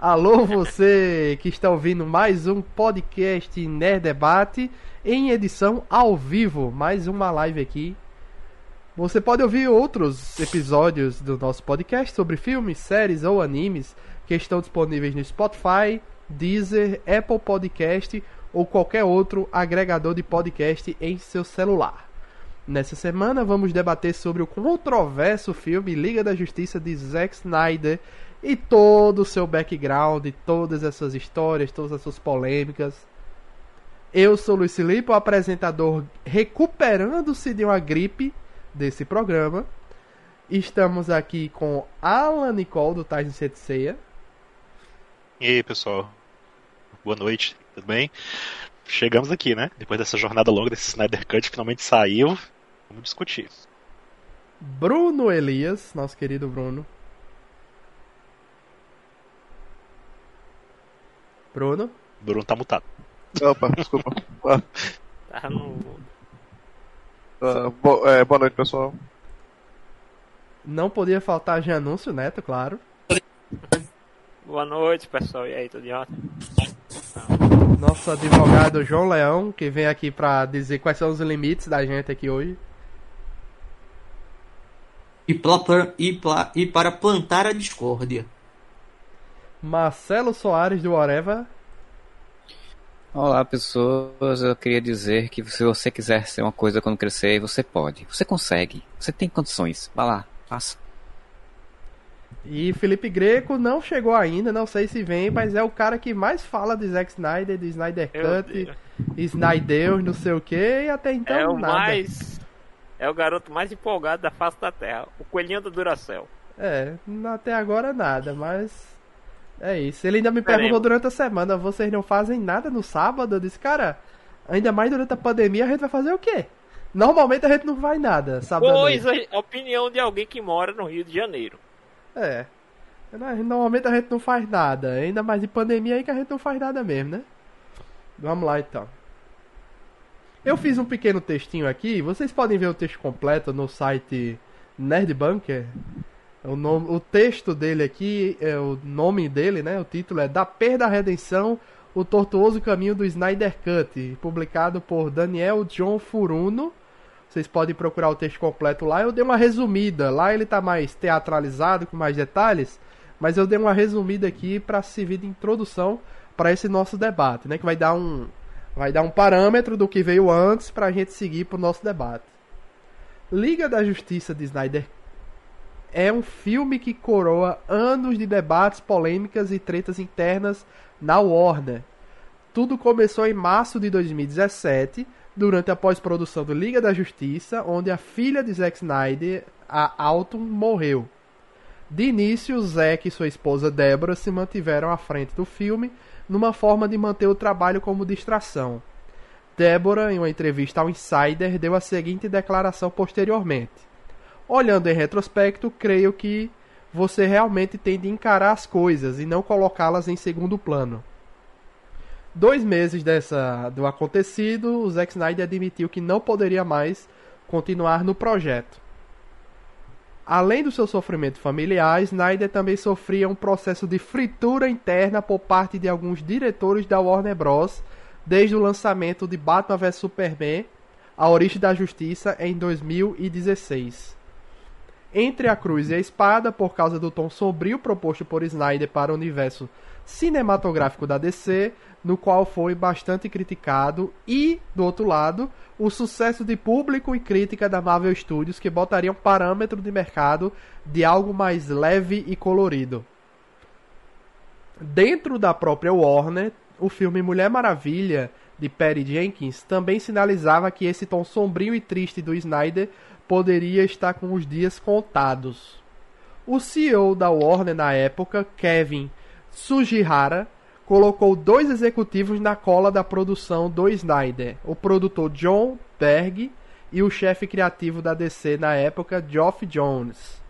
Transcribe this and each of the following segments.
Alô, você que está ouvindo mais um podcast Nerd Debate em edição ao vivo, mais uma live aqui. Você pode ouvir outros episódios do nosso podcast sobre filmes, séries ou animes que estão disponíveis no Spotify, Deezer, Apple Podcast ou qualquer outro agregador de podcast em seu celular. Nessa semana vamos debater sobre o controverso filme Liga da Justiça de Zack Snyder e todo o seu background, todas essas histórias, todas as suas polêmicas. Eu sou Luiz Felipe, o apresentador recuperando-se de uma gripe desse programa. Estamos aqui com Alan Nicole do Tais Ceia. E aí, pessoal? Boa noite, tudo bem? Chegamos aqui, né? Depois dessa jornada longa desse Snyder Cut, finalmente saiu. Vamos discutir. Bruno Elias, nosso querido Bruno. Bruno? Bruno tá mutado. Opa, desculpa. Tá no. Uh, bo é, boa noite, pessoal. Não podia faltar de anúncio, Neto, claro. Boa noite, pessoal. E aí, tudo em ordem? Nosso advogado João Leão, que vem aqui pra dizer quais são os limites da gente aqui hoje. E, pra, e, pra, e para plantar a discórdia. Marcelo Soares do Oreva. Olá, pessoas. Eu queria dizer que se você quiser ser uma coisa quando crescer, você pode. Você consegue. Você tem condições. Vá lá, faça. E Felipe Greco não chegou ainda, não sei se vem, mas é o cara que mais fala de Zack Snyder, do Snyder Cut, Snyder, não sei o que, e até então é o nada. mais. É o garoto mais empolgado da face da Terra. O coelhinho do Duracell. É, até agora nada, mas. É isso. Ele ainda me perguntou durante a semana: vocês não fazem nada no sábado? Eu disse, cara, ainda mais durante a pandemia, a gente vai fazer o quê? Normalmente a gente não vai nada, à Pois a opinião de alguém que mora no Rio de Janeiro. É. Normalmente a gente não faz nada. Ainda mais em pandemia aí que a gente não faz nada mesmo, né? Vamos lá então. Eu fiz um pequeno textinho aqui. Vocês podem ver o texto completo no site Nerd Bunker. O, nome, o texto dele aqui, é o nome dele, né? O título é Da Perda à Redenção, o tortuoso caminho do Snyder Cut, publicado por Daniel John Furuno. Vocês podem procurar o texto completo lá. Eu dei uma resumida. Lá ele tá mais teatralizado, com mais detalhes. Mas eu dei uma resumida aqui para servir de introdução para esse nosso debate, né? Que vai dar um, vai dar um parâmetro do que veio antes para a gente seguir para o nosso debate. Liga da Justiça de Snyder é um filme que coroa anos de debates, polêmicas e tretas internas na Warner. Tudo começou em março de 2017, durante a pós-produção do Liga da Justiça, onde a filha de Zack Snyder, a Alton, morreu. De início, Zack e sua esposa Deborah se mantiveram à frente do filme, numa forma de manter o trabalho como distração. Deborah, em uma entrevista ao Insider, deu a seguinte declaração posteriormente: Olhando em retrospecto, creio que você realmente tem de encarar as coisas e não colocá-las em segundo plano. Dois meses dessa, do acontecido, o Zack Snyder admitiu que não poderia mais continuar no projeto. Além do seu sofrimento familiar, Snyder também sofria um processo de fritura interna por parte de alguns diretores da Warner Bros. desde o lançamento de Batman vs Superman, A Origem da Justiça, em 2016. Entre a cruz e a espada, por causa do tom sombrio proposto por Snyder para o universo cinematográfico da DC, no qual foi bastante criticado, e, do outro lado, o sucesso de público e crítica da Marvel Studios, que botariam parâmetro de mercado de algo mais leve e colorido. Dentro da própria Warner, o filme Mulher Maravilha, de Patty Jenkins, também sinalizava que esse tom sombrio e triste do Snyder poderia estar com os dias contados. O CEO da Warner na época, Kevin Sugihara, colocou dois executivos na cola da produção do Snyder, o produtor John Berg e o chefe criativo da DC na época, Geoff Jones.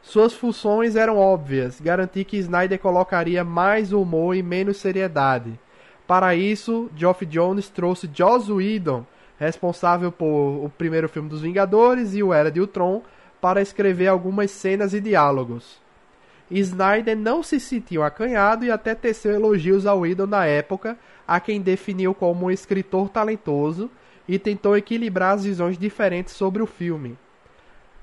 Suas funções eram óbvias: garantir que Snyder colocaria mais humor e menos seriedade. Para isso, Geoff Jones trouxe Joss Whedon, responsável por o primeiro filme dos Vingadores e o Era de Ultron, para escrever algumas cenas e diálogos. Snyder não se sentiu acanhado e até teceu elogios ao Whedon na época, a quem definiu como um escritor talentoso e tentou equilibrar as visões diferentes sobre o filme.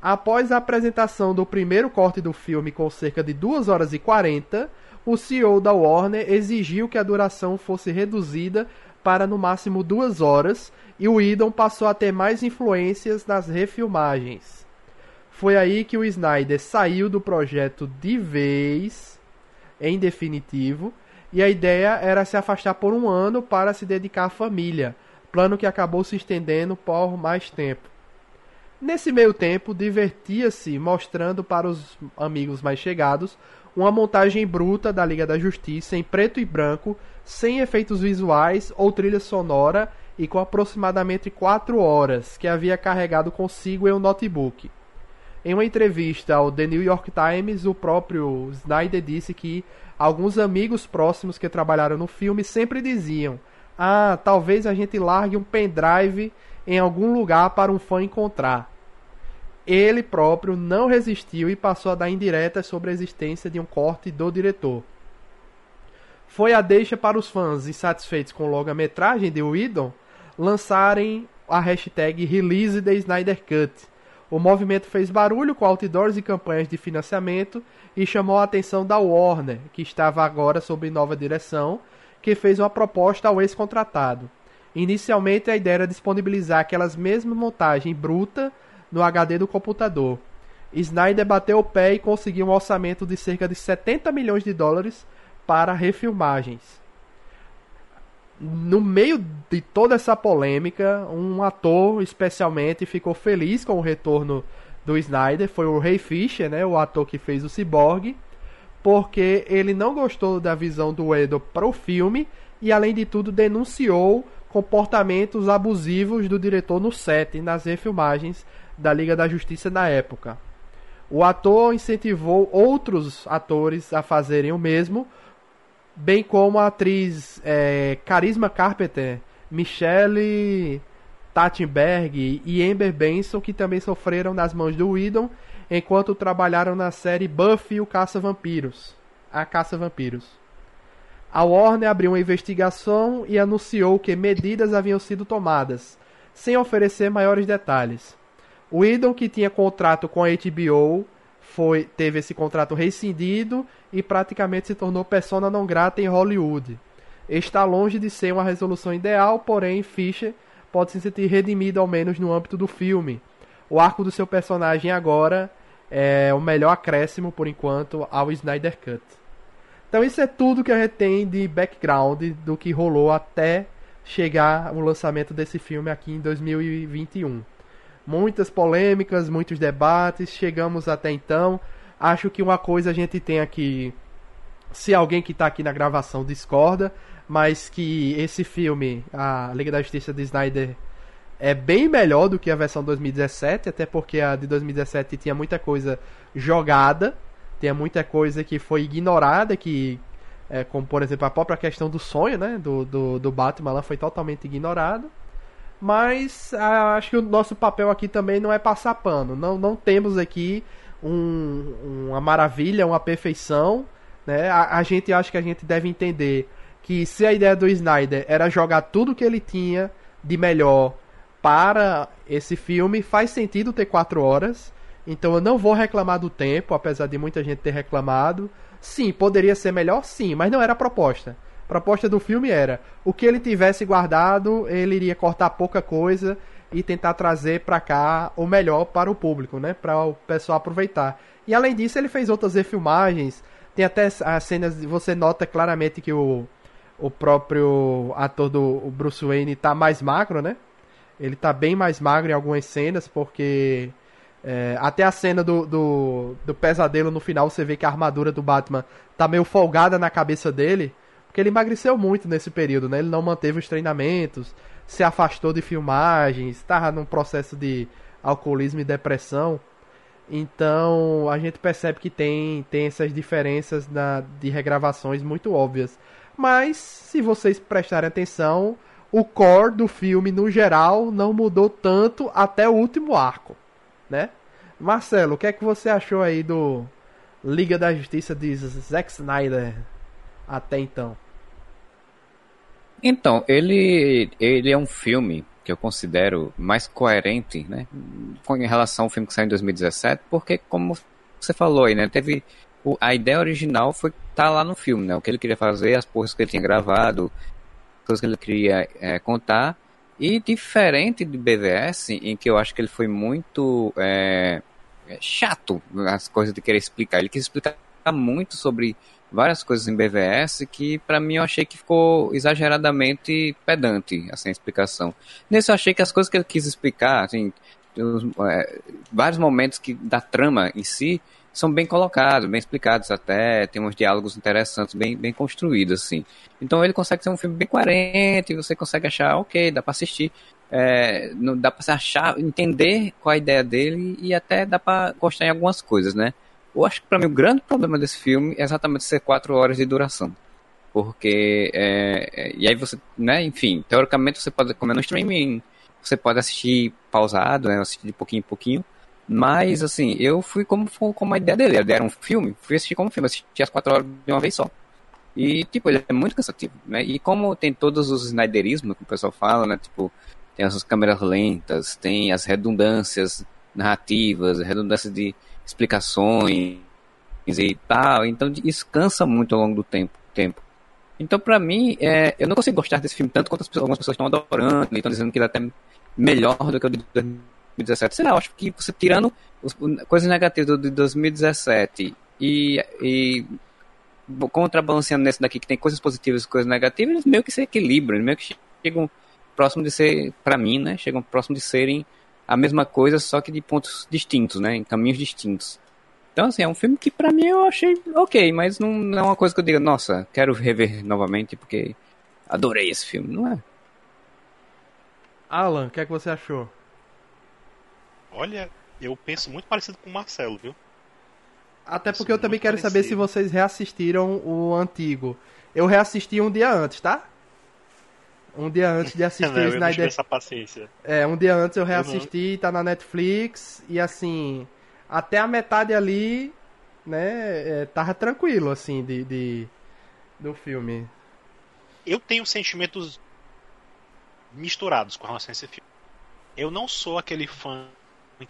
Após a apresentação do primeiro corte do filme com cerca de 2 horas e 40, o CEO da Warner exigiu que a duração fosse reduzida para no máximo 2 horas e o Whedon passou a ter mais influências nas refilmagens. Foi aí que o Snyder saiu do projeto de vez, em definitivo, e a ideia era se afastar por um ano para se dedicar à família, plano que acabou se estendendo por mais tempo. Nesse meio tempo, divertia-se mostrando para os amigos mais chegados uma montagem bruta da Liga da Justiça em preto e branco, sem efeitos visuais ou trilha sonora e com aproximadamente 4 horas, que havia carregado consigo em um notebook. Em uma entrevista ao The New York Times, o próprio Snyder disse que alguns amigos próximos que trabalharam no filme sempre diziam: Ah, talvez a gente largue um pendrive em algum lugar para um fã encontrar. Ele próprio não resistiu e passou a dar indiretas sobre a existência de um corte do diretor. Foi a deixa para os fãs insatisfeitos com longa-metragem de Whedon lançarem a hashtag Release the Snyder Cut. O movimento fez barulho com outdoors e campanhas de financiamento e chamou a atenção da Warner, que estava agora sob nova direção, que fez uma proposta ao ex-contratado. Inicialmente a ideia era disponibilizar aquelas mesmas montagens bruta no HD do computador. Snyder bateu o pé e conseguiu um orçamento de cerca de 70 milhões de dólares para refilmagens no meio de toda essa polêmica, um ator especialmente ficou feliz com o retorno do Snyder, foi o Ray Fisher, né, o ator que fez o Cyborg, porque ele não gostou da visão do Edo para o filme e além de tudo denunciou comportamentos abusivos do diretor no set nas refilmagens da Liga da Justiça na época. O ator incentivou outros atores a fazerem o mesmo, bem como a atriz é, Carisma Carpenter, Michelle Tattenberg e Amber Benson, que também sofreram nas mãos do Whedon enquanto trabalharam na série Buffy o Caça-Vampiros. A Caça-Vampiros. A Warner abriu uma investigação e anunciou que medidas haviam sido tomadas, sem oferecer maiores detalhes. Whedon, que tinha contrato com a HBO, foi, teve esse contrato rescindido e praticamente se tornou persona não grata em Hollywood. Está longe de ser uma resolução ideal, porém Fischer pode se sentir redimido ao menos no âmbito do filme. O arco do seu personagem agora é o melhor acréscimo por enquanto ao Snyder Cut. Então isso é tudo que a gente tem de background do que rolou até chegar o lançamento desse filme aqui em 2021 muitas polêmicas, muitos debates, chegamos até então. Acho que uma coisa a gente tem aqui, se alguém que está aqui na gravação discorda, mas que esse filme, a Liga da Justiça de Snyder, é bem melhor do que a versão 2017, até porque a de 2017 tinha muita coisa jogada, tinha muita coisa que foi ignorada, que é, como por exemplo a própria questão do sonho, né, do, do, do Batman, ela foi totalmente ignorada. Mas ah, acho que o nosso papel aqui também não é passar pano. Não, não temos aqui um, uma maravilha, uma perfeição. Né? A, a gente acha que a gente deve entender que se a ideia do Snyder era jogar tudo que ele tinha de melhor para esse filme, faz sentido ter quatro horas. Então eu não vou reclamar do tempo, apesar de muita gente ter reclamado. Sim, poderia ser melhor, sim, mas não era a proposta. Proposta do filme era o que ele tivesse guardado, ele iria cortar pouca coisa e tentar trazer para cá o melhor para o público, né? Para o pessoal aproveitar. E além disso, ele fez outras refilmagens. Tem até as cenas, você nota claramente que o, o próprio ator do Bruce Wayne tá mais magro, né? Ele tá bem mais magro em algumas cenas, porque é, até a cena do, do, do pesadelo no final, você vê que a armadura do Batman tá meio folgada na cabeça dele. Porque ele emagreceu muito nesse período, né? Ele não manteve os treinamentos, se afastou de filmagens, estava num processo de alcoolismo e depressão. Então a gente percebe que tem, tem essas diferenças na, de regravações muito óbvias. Mas se vocês prestarem atenção, o core do filme no geral não mudou tanto até o último arco, né? Marcelo, o que é que você achou aí do Liga da Justiça de Zack Snyder até então? Então, ele, ele é um filme que eu considero mais coerente, né, em relação ao filme que saiu em 2017, porque como você falou aí, né, teve o- a ideia original foi estar lá no filme, né, o que ele queria fazer, as porras que ele tinha gravado, as coisas que ele queria é, contar, e diferente de BVS, em que eu acho que ele foi muito é, é, chato as coisas de querer explicar, ele quis explicar muito sobre várias coisas em BVS que pra mim eu achei que ficou exageradamente pedante assim a explicação. Nesse eu achei que as coisas que ele quis explicar, assim, os, é, vários momentos que da trama em si são bem colocados, bem explicados até, tem uns diálogos interessantes, bem, bem construídos assim. Então ele consegue ser um filme bem coerente, você consegue achar, ok, dá pra assistir. É, não dá se achar, entender qual é a ideia dele e até dá pra gostar em algumas coisas, né? Eu acho que pra mim o grande problema desse filme é exatamente ser quatro horas de duração. Porque, é, é, e aí você, né, enfim, teoricamente você pode comer no streaming, você pode assistir pausado, né, assistir de pouquinho em pouquinho, mas, assim, eu fui como, como a ideia dele, ideia era um filme, fui assistir como filme, assisti as quatro horas de uma vez só. E, tipo, ele é muito cansativo, né, e como tem todos os snyderismos que o pessoal fala, né, tipo, tem as câmeras lentas, tem as redundâncias narrativas, redundâncias de explicações e tal. Então isso cansa muito ao longo do tempo. tempo. Então pra mim, é, eu não consigo gostar desse filme tanto quanto as pessoas, algumas pessoas estão adorando e estão dizendo que ele é até melhor do que o de 2017. Sei lá, eu acho que você tirando os, coisas negativas do de 2017 e, e contrabalanceando nesse daqui que tem coisas positivas e coisas negativas, eles meio que se equilibram, eles meio que chegam próximo de ser, pra mim, né, chegam próximo de serem a mesma coisa, só que de pontos distintos, né? Em caminhos distintos. Então, assim, é um filme que pra mim eu achei ok, mas não, não é uma coisa que eu diga, nossa, quero rever novamente porque adorei esse filme, não é? Alan, o que é que você achou? Olha, eu penso muito parecido com o Marcelo, viu? Até porque eu também quero saber se parecido. vocês reassistiram o antigo. Eu reassisti um dia antes, tá? Um dia antes de assistir Não, o Snyder essa paciência. É, um dia antes eu reassisti, tá na Netflix, e assim, até a metade ali, né, é, tava tranquilo, assim, de, de do filme. Eu tenho sentimentos misturados com relação a esse filme. Eu não sou aquele fã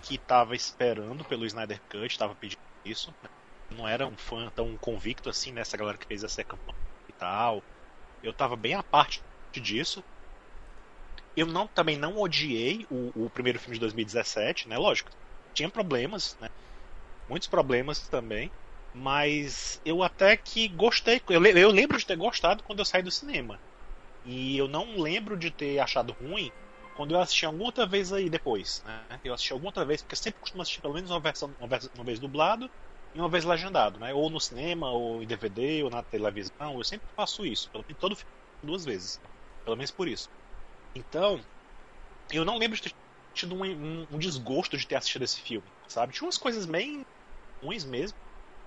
que tava esperando pelo Snyder Cut, tava pedindo isso. né? Não era um fã tão convicto assim, nessa galera que fez essa campanha e tal. Eu tava bem à parte disso. Eu não, também não odiei o, o primeiro filme de 2017, né? Lógico, tinha problemas, né? Muitos problemas também. Mas eu até que gostei. Eu, eu lembro de ter gostado quando eu saí do cinema. E eu não lembro de ter achado ruim quando eu assisti alguma outra vez aí depois. Né? Eu assisti alguma outra vez, porque eu sempre costumo assistir pelo menos uma, versão, uma, vers- uma vez dublado e uma vez legendado. Né? Ou no cinema, ou em DVD, ou na televisão. Eu sempre faço isso. Pelo menos todo filme duas vezes. Pelo menos por isso. Então, eu não lembro de ter tido um, um- um desgosto de ter assistido esse filme, sabe? Tinha umas coisas bem ruins mesmo,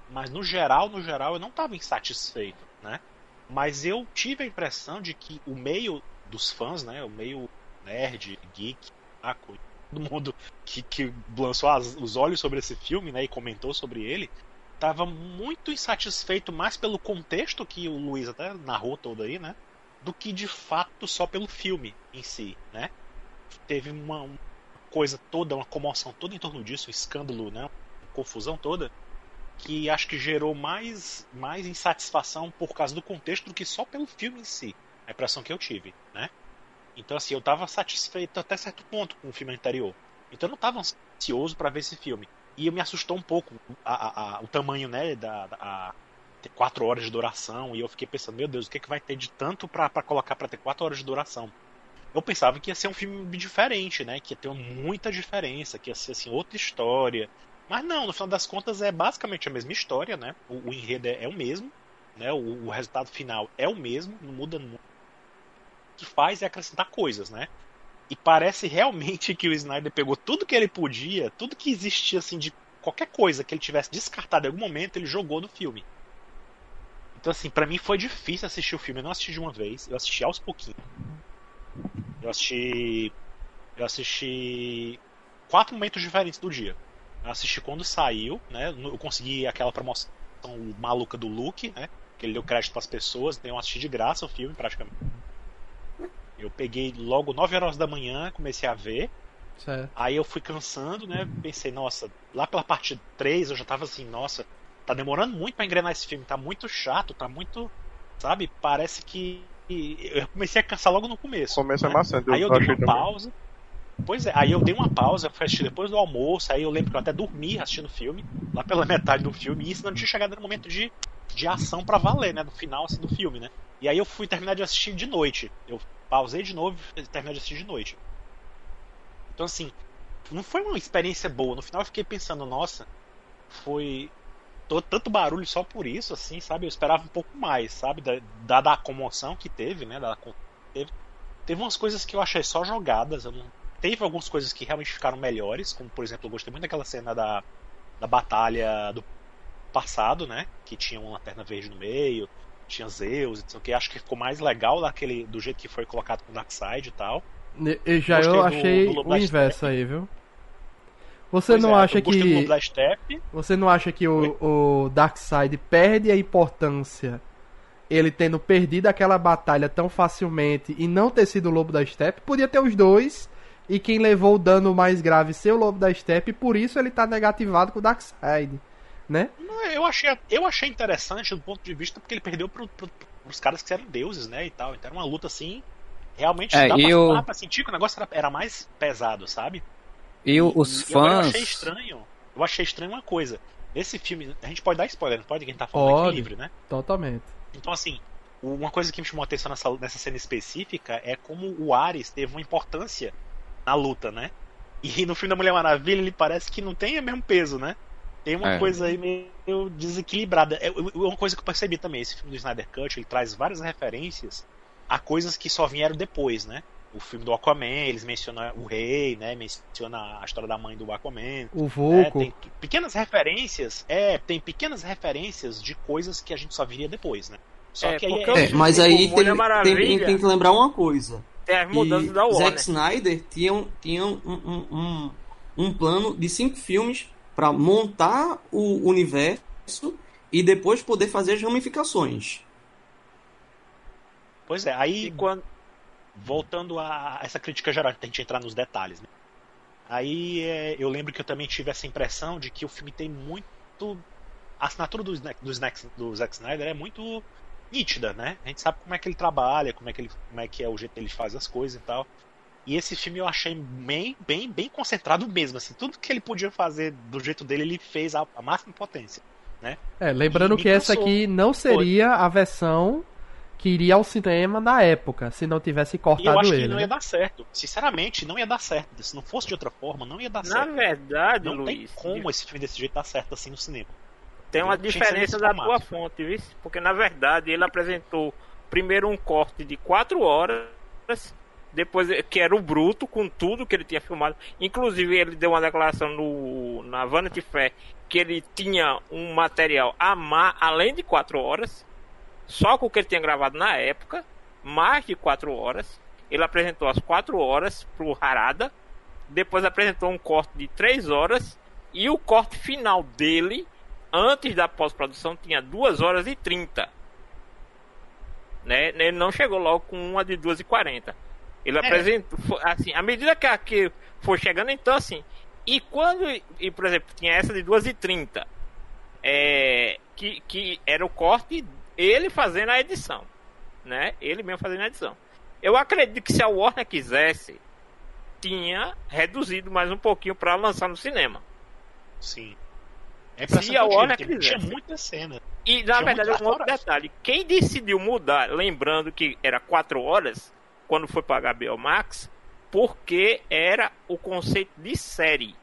mas no geral, no geral, eu não estava insatisfeito, né? Mas eu tive a impressão de que o meio dos fãs, né? O meio nerd, geek, taco, todo mundo que, que lançou as- os olhos sobre esse filme, né? E comentou sobre ele, estava muito insatisfeito mais pelo contexto que o Luiz até narrou todo aí, né? Do que de fato só pelo filme em si, né? Teve uma, uma coisa toda, uma comoção toda em torno disso, um escândalo, né? Uma confusão toda que acho que gerou mais, mais insatisfação por causa do contexto do que só pelo filme em si. A impressão que eu tive, né? Então, assim, eu tava satisfeito até certo ponto com o filme anterior. Então, eu não tava ansioso para ver esse filme. E me assustou um pouco a, a- a- o tamanho, né, da, da ter quatro horas de duração. E eu fiquei pensando, meu Deus, o que, é que vai ter de tanto pra colocar pra ter quatro horas de duração? Eu pensava que ia ser um filme diferente, né? Que ia ter muita diferença, que ia ser, assim, outra história. Mas não, no final das contas é basicamente a mesma história, né? O, o enredo é, é o mesmo, né? O, o resultado final é o mesmo, não muda muito. O que faz é acrescentar coisas, né? E parece realmente que o Snyder pegou tudo que ele podia, tudo que existia assim de qualquer coisa que ele tivesse descartado em algum momento, ele jogou no filme. Então assim, pra mim foi difícil assistir o filme. Eu não assisti de uma vez, eu assisti aos pouquinhos. Eu assisti eu assisti quatro momentos diferentes do dia. Eu assisti quando saiu, né? Eu consegui aquela promoção maluca do Luke, né? Que ele deu crédito pras pessoas, então eu assisti de graça o filme, praticamente. Eu peguei logo 9 horas da manhã, comecei a ver. Certo. Aí eu fui cansando, né? Pensei, nossa, lá pela parte 3 eu já tava assim, nossa, tá demorando muito pra engrenar esse filme, tá muito chato, tá muito. Sabe? Parece que. Eu comecei a cansar logo no começo. O começo é né? maçante, Aí eu eu dei uma também. pausa. Pois é, aí eu dei uma pausa, fui assistir depois do almoço, aí eu lembro que eu até dormi assistindo o filme, lá pela metade do filme, e isso não tinha chegado no momento de, de ação pra valer, né? No final assim, do filme, né? E aí eu fui terminar de assistir de noite. Eu pausei de novo e terminei de assistir de noite. Então assim, não foi uma experiência boa. No final eu fiquei pensando, nossa, foi to- tanto barulho só por isso, assim, sabe? Eu esperava um pouco mais, sabe? Da- Dada a comoção que teve, né? Dada a con- teve, teve umas coisas que eu achei só jogadas. Não... Teve algumas coisas que realmente ficaram melhores, como por exemplo, eu gostei muito daquela cena da, da batalha do passado, né? Que tinha uma lanterna verde no meio, tinha Zeus e não sei o que. Acho que ficou mais legal daquele, do jeito que foi colocado com o Darkseid e tal. E Já eu do- achei do Lobo o da inverso aí, viu? Você Pois não é, acha eu que. Steppe. Você não acha que o, o Darkseid perde a importância ele tendo perdido aquela batalha tão facilmente e não ter sido o Lobo da Steppe? Podia ter os dois e quem levou o dano mais grave ser o Lobo da Steppe, e por isso ele tá negativado com o Darkseid, né? Não, Eu achei, eu achei interessante do ponto de vista porque ele perdeu pro, pro, pros caras que eram deuses, né? E tal. Então era uma luta assim. Realmente É, dá, pra, o- dá pra sentir que o negócio era, era mais pesado, sabe? E o- os E agora Eu achei fãs. estranho. Eu achei estranho uma coisa. Esse filme. A gente pode dar spoiler, não pode? Quem tá falando Pode. aqui livre, né? Totalmente. Então, assim, uma coisa que me chamou a atenção nessa, nessa cena específica é como o Ares teve uma importância na luta, né? E no filme da Mulher Maravilha ele parece que não tem o mesmo peso, né? Tem uma É. coisa aí meio desequilibrada. É é uma coisa que eu percebi também, esse filme do Snyder Cut, ele traz várias referências a coisas que só vieram depois, né? O filme do Aquaman, eles mencionam o rei, né? Menciona a história da mãe do Aquaman. O É, Vulco. tem pequenas referências, é, tem pequenas referências de coisas que a gente só viria depois, né? Só É, que aí é, É, mas aí tem, Mulher tem, Maravilha. tem que lembrar uma coisa. Tem as mudanças da Zack Warner. Snyder tinha, um- tinha um, um, um, um plano de cinco filmes para montar o universo e depois poder fazer as ramificações. Pois é, aí E quando... voltando a essa crítica geral, tem que entrar nos detalhes. Né? Aí é, eu lembro que eu também tive essa impressão de que o filme tem muito. A assinatura do, do, do Zack Snyder é muito nítida, né? A gente sabe como é que ele trabalha, como é que, ele, como é, que é o jeito que ele faz as coisas e tal. E esse filme eu achei bem, bem, bem concentrado mesmo. Assim, tudo que ele podia fazer do jeito dele, ele fez a, a máxima potência. É, lembrando que essa aqui não seria a versão que iria ao cinema na época, se não tivesse E eu cortado acho que ele. não né? ia dar certo. Sinceramente, não ia dar certo. Se não fosse de outra forma, não ia dar Na certo. verdade, Não tem Luiz, como esse filme desse jeito dar certo assim no cinema. tem uma que diferença da tua fonte, viu? Porque na verdade ele apresentou primeiro um corte de 4 horas, depois que era o bruto com tudo que ele tinha filmado. Inclusive ele deu uma declaração no na Vanity Fair que ele tinha um material a ma- além de 4 horas, só com o que ele tinha gravado na época, mais de 4 horas. Ele apresentou as 4 horas pro Harada, depois apresentou um corte de 3 horas e o corte final dele antes da pós-produção tinha 2 horas e 30. Né? Ele não chegou logo com uma de 2 e 40. Ele apresentou, fo- assim, à medida que a que foi chegando, então assim, e quando, e por exemplo, tinha essa de 2 e 30, é, que, que era o corte ele fazendo a edição, né? Ele mesmo fazendo a edição. Eu acredito que se a Warner quisesse, tinha reduzido mais um pouquinho para lançar no cinema. Sim. É Se a Warner tinha, tinha quisesse. muita cena. E na Tinha verdade, um outro horas. detalhe: quem decidiu mudar, lembrando que era 4 horas, quando foi para HBO Max, porque era o conceito de série.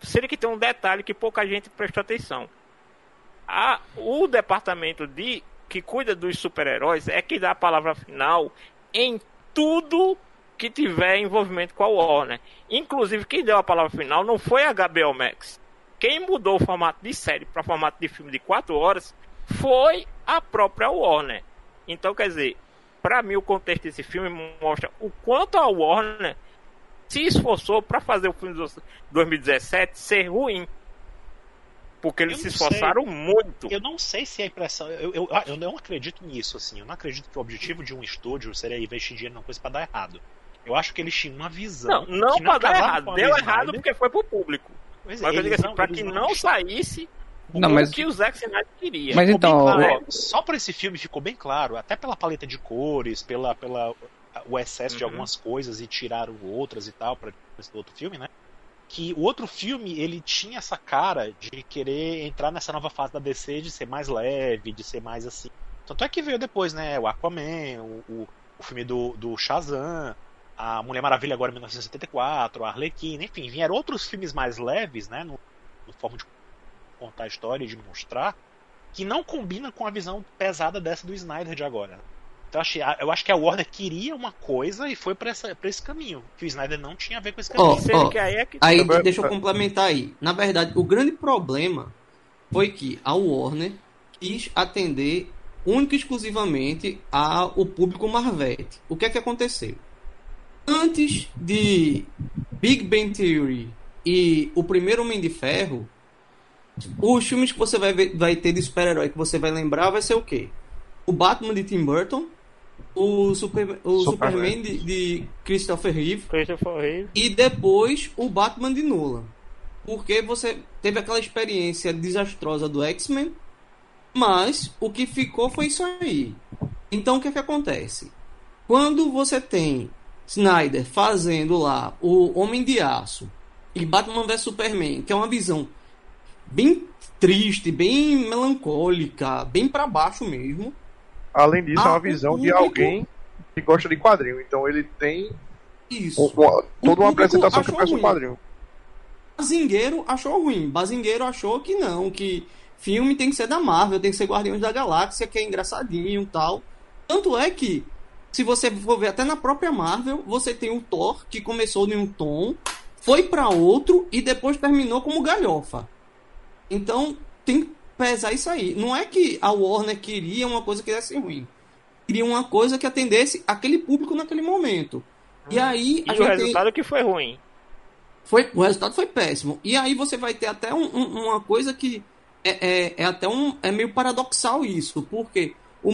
Seria que tem um detalhe que pouca gente prestou atenção. A, o departamento de que cuida dos super-heróis é que dá a palavra final em tudo que tiver envolvimento com a Warner. Inclusive, quem deu a palavra final não foi a HBO Max. Quem mudou o formato de série para formato de filme de 4 horas foi a própria Warner. Então, quer dizer, para mim o contexto desse filme mostra o quanto a Warner se esforçou para fazer o filme de 2017 ser ruim. Porque eles Eu se não esforçaram muito. Eu não sei se a impressão. Eu, eu, eu não acredito nisso, assim. Eu não acredito que o objetivo de um estúdio seria investir dinheiro numa coisa pra dar errado. Eu acho que eles tinham uma visão. Não, não que pra dar errado. Deu do errado porque foi pro público. Pois é, Mas eu digo eles assim, pra eles que não saísse Não, o mas- que o Zack Snyder queria. Mas Ficou então, claro, o- é, só por esse filme ficou bem claro, até pela paleta de cores, pela, pela o excesso de Uhum. algumas coisas e tiraram outras e tal para esse outro filme, né? Que o outro filme ele tinha essa cara de querer entrar nessa nova fase da DC de ser mais leve, de ser mais assim. Tanto é que veio depois, né? O Aquaman, o, o, o filme do, do Shazam, a Mulher Maravilha agora em 1974, a Arlequina, enfim, vieram outros filmes mais leves, né? No, no forma de contar a história e de mostrar, que não combina com a visão pesada dessa do Snyder de agora. Então eu achei- eu acho que a Warner queria uma coisa e foi pra, essa, pra esse caminho, que o Snyder não tinha a ver com esse caminho. Sendo que aí é que Aí deixa eu complementar aí. Na verdade, o grande problema foi que a Warner quis atender única e exclusivamente ao público Marvete. O que é que aconteceu? Antes de Big Bang Theory e o primeiro Homem de Ferro, os filmes que você vai, ver- vai ter de super-herói que você vai lembrar vai ser o quê? O Batman de Tim Burton, o, Super, o Superman. Superman de, de Christopher Reeve Christopher Reeve. e depois o Batman de Nolan. Porque você teve aquela experiência desastrosa do X-Men, mas o que ficou foi isso aí. Então o que é que acontece? Quando você tem Snyder fazendo lá o Homem de Aço e Batman vs Superman, que é uma visão bem triste, bem melancólica, bem pra baixo mesmo. Além disso, é Ah, uma o visão de público- alguém que gosta de quadrinho. Então ele tem Isso. um- uma- toda uma apresentação que parece um quadrinho. Bazingueiro achou ruim. Bazingueiro achou que não, que filme tem que ser da Marvel, tem que ser Guardiões da Galáxia, que é engraçadinho e tal. Tanto é que, se você for ver até na própria Marvel, você tem o Thor, que começou em um tom, foi pra outro e depois terminou como galhofa. Então, tem que pesar isso aí. Não é que a Warner queria uma coisa que desse ruim. Queria uma coisa que atendesse aquele público naquele momento. E aí, E a o gente resultado que foi ruim. foi, o resultado foi péssimo. E aí você vai ter até um- um- uma coisa que é, é, é até um. É meio paradoxal isso, porque o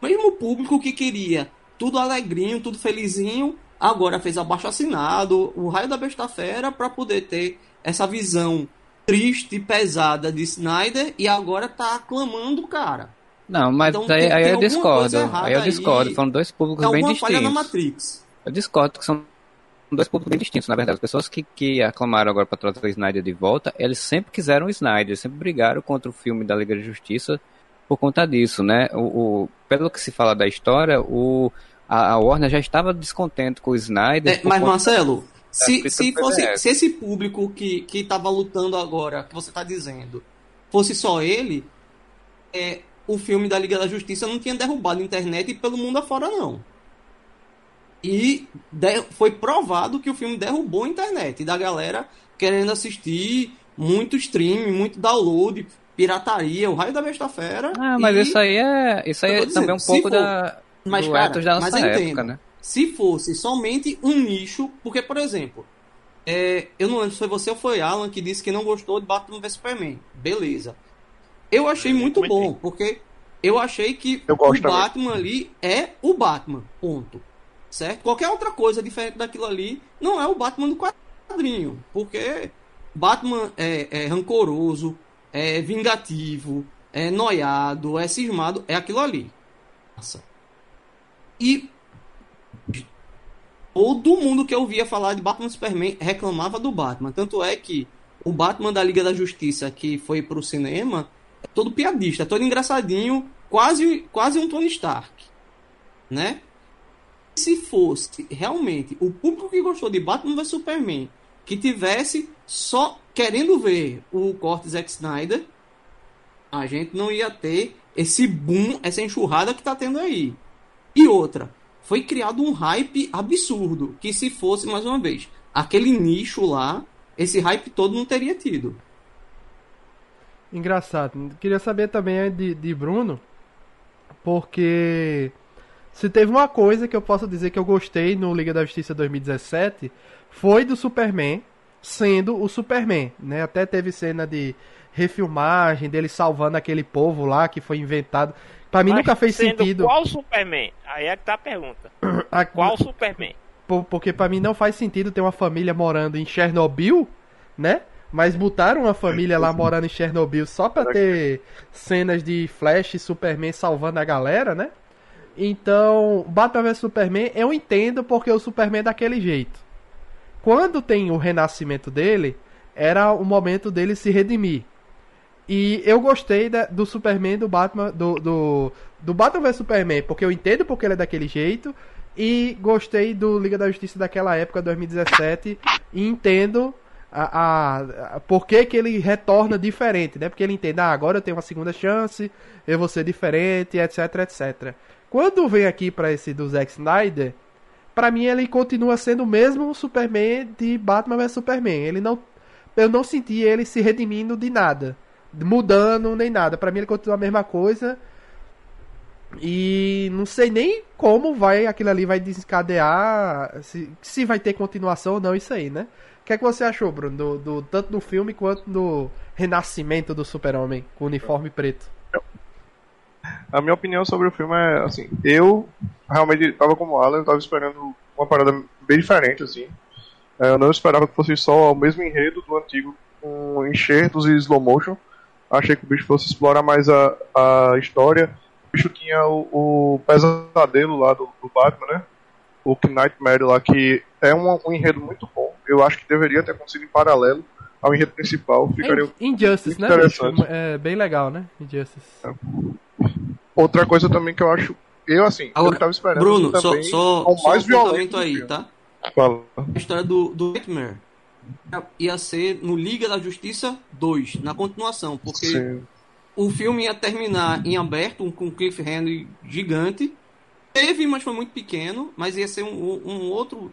mesmo público que queria tudo alegrinho, tudo felizinho, agora fez abaixo assinado, o raio da besta fera, para poder ter essa visão triste e pesada de Snyder e agora tá aclamando o cara. Não, mas Então, aí, tem- aí tem eu discordo. Aí eu aí. discordo. Foram dois públicos bem falha na distintos. Matrix. Eu discordo que são dois públicos bem distintos, na verdade. As pessoas que, que aclamaram agora para trazer o Snyder de volta, eles sempre quiseram o Snyder, sempre brigaram contra o filme da Liga da Justiça por conta disso, né? O, o- pelo que se fala da história, o, a, a Warner já estava descontente com o Snyder. É, mas, conta- Marcelo, se, escrita se, do fosse, se esse público que, que tava lutando agora, que você tá dizendo, fosse só ele, é, o filme da Liga da Justiça não tinha derrubado a internet e pelo mundo afora, não. E de- foi provado que o filme derrubou a internet. E da galera querendo assistir, muito stream, muito download, pirataria, o raio da besta fera. Ah, mas e- isso aí é, isso aí é dizendo, também um se pouco for- da, Mas, do cara, da mas nossa entenda. época, né? Se fosse somente um nicho, porque, por exemplo, é, eu não lembro se foi você ou foi Alan que disse que não gostou de Batman vs Superman. Beleza. Eu achei Eu nem muito comentei. bom, porque eu achei que Eu o também. Batman ali é o Batman. Ponto. Certo? Qualquer outra coisa diferente daquilo ali não é o Batman do quadrinho. Porque Batman é, é rancoroso, é vingativo, é noiado, é cismado, é aquilo ali. Nossa. E todo mundo que ouvia falar de Batman Superman reclamava do Batman. Tanto é que o Batman da Liga da Justiça que foi pro cinema é todo piadista, é todo engraçadinho, quase, quase um Tony Stark. Né? Se fosse realmente o público que gostou de Batman vs Superman que tivesse só querendo ver o corte Zack Snyder, a gente não ia ter esse boom, essa enxurrada que tá tendo aí. E outra, foi criado um hype absurdo, que se fosse, mais uma vez, aquele nicho lá, esse hype todo não teria tido. Engraçado. Queria saber também de, de Bruno, porque se teve uma coisa que eu posso dizer que eu gostei no Liga da Justiça 2017, foi do Superman sendo o Superman, né? Até teve cena de refilmagem dele salvando aquele povo lá que foi inventado. Pra mim Mas nunca fez sendo sentido. Qual Superman? Aí é que tá a pergunta. a- Qual Superman? por- porque pra mim não faz sentido ter uma família morando em Chernobyl, né? Mas botaram uma família lá morando em Chernobyl só pra ter cenas de Flash e Superman salvando a galera, né? Então, Batman vs Superman eu entendo porque o Superman é daquele jeito. Quando tem o renascimento dele, era o momento dele se redimir. E eu gostei da- do Superman do Batman do, do, do Batman vs Superman, porque eu entendo porque ele é daquele jeito e gostei do Liga da Justiça daquela época, 2017, e entendo a, a, a- por que, que ele retorna diferente, né? Porque ele entende, ah, agora eu tenho uma segunda chance, eu vou ser diferente, etc, etc. Quando vem aqui pra esse do Zack Snyder, pra mim ele continua sendo o mesmo Superman de Batman vs Superman. Ele não eu não senti ele se redimindo de nada, mudando nem nada. Pra mim ele continua a mesma coisa. E não sei nem como vai aquilo ali vai desencadear, se, se vai ter continuação ou não isso aí, né? O que é que você achou, Bruno, do, do- tanto do filme quanto do renascimento do Super-Homem com uniforme preto? A minha opinião sobre o filme é assim, eu realmente tava como Alan, eu tava esperando uma parada bem diferente, assim. É, Eu não esperava que fosse só o mesmo enredo do antigo, com enxertos e slow motion. Achei que o bicho fosse explorar mais a, a história. O bicho tinha o, o pesadelo lá do, do Batman, né? O Nightmare lá, que é um, um enredo muito bom. Eu acho que deveria ter acontecido em paralelo ao enredo principal. Ficaria É Injustice, né? Bicho? É bem legal, né? Injustice. Outra coisa também que eu acho. Eu, assim, Agora, eu tava esperando Bruno, também só, só mais um violento. aí, tá? Fala. A história do, do Nightmare ia ser no Liga da Justiça 2, na continuação, porque Sim. o filme ia terminar em aberto, com um cliffhanger gigante. Teve, mas foi muito pequeno, mas ia ser um, um outro.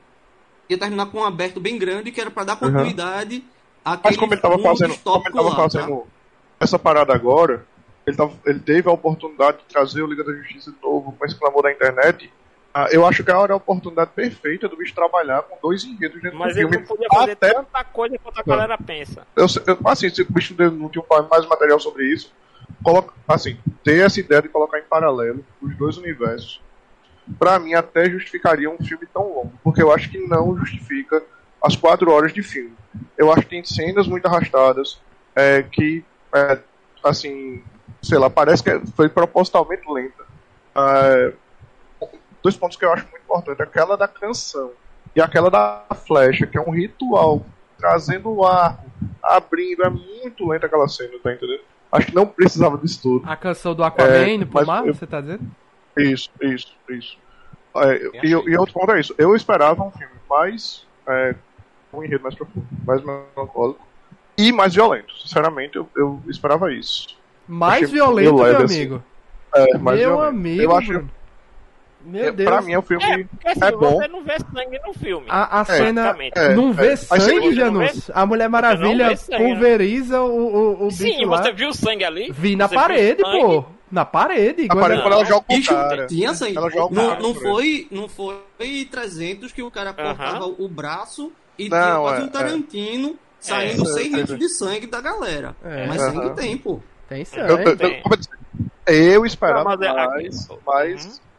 Ia terminar com um aberto bem grande, que era para dar continuidade àquele Mas como ele tava fazendo, como ele tava lá, fazendo tá? essa parada agora, ele, tava, ele teve a oportunidade de trazer o Liga da Justiça de novo com esse clamor da internet. Ah, eu acho que agora é a oportunidade perfeita do bicho trabalhar com dois enredos dentro Mas do ele filme. não podia fazer Até, tanta coisa quanto a galera pensa. eu, eu- assim, se o bicho não tinha mais material sobre isso, coloca, assim, ter essa ideia de colocar em paralelo os dois universos, pra mim até justificaria um filme tão longo, porque eu acho que não justifica as quatro horas de filme. Eu acho que tem cenas muito arrastadas, é, que, é, assim, sei lá, parece que foi propositalmente lenta. É, dois pontos que eu acho muito importantes, aquela da canção e aquela da flecha, que é um ritual, trazendo o arco, abrindo, é muito lenta aquela cena, tá entendendo? Acho que não precisava disso tudo. A canção do Aquaman É, no mas mar, eu- você tá dizendo? Isso, isso, isso. É, e, e outro ponto é isso. Eu esperava um filme mais. É, com um enredo mais profundo, mais melancólico e mais violento. Sinceramente, eu, eu esperava isso. Mais Achei violento, meu assim. amigo. É, mais meu violento. amigo, eu. Meu é, Deus. pra mim, é um filme. É, porque assim, É bom. você não vê sangue no filme. A, a cena é, não vê é. Sangue, Janus. A Mulher Maravilha sangue, né? pulveriza o, o, o bicho Sim, lá. você viu sangue ali? Vi na Você parede, pô. Na parede. A igual parede quando ela joga o Bicho, cara. tinha sangue. Ela joga o Não, cara não foi, não foi 300 que o cara cortava o braço e tinha Não, quase é, um Tarantino saindo É. 100 É, litros de sangue da galera. É. Mas sangue tem, pô. Tem Eu, sangue. eu, eu, eu esperava mas é- mais, Uhum.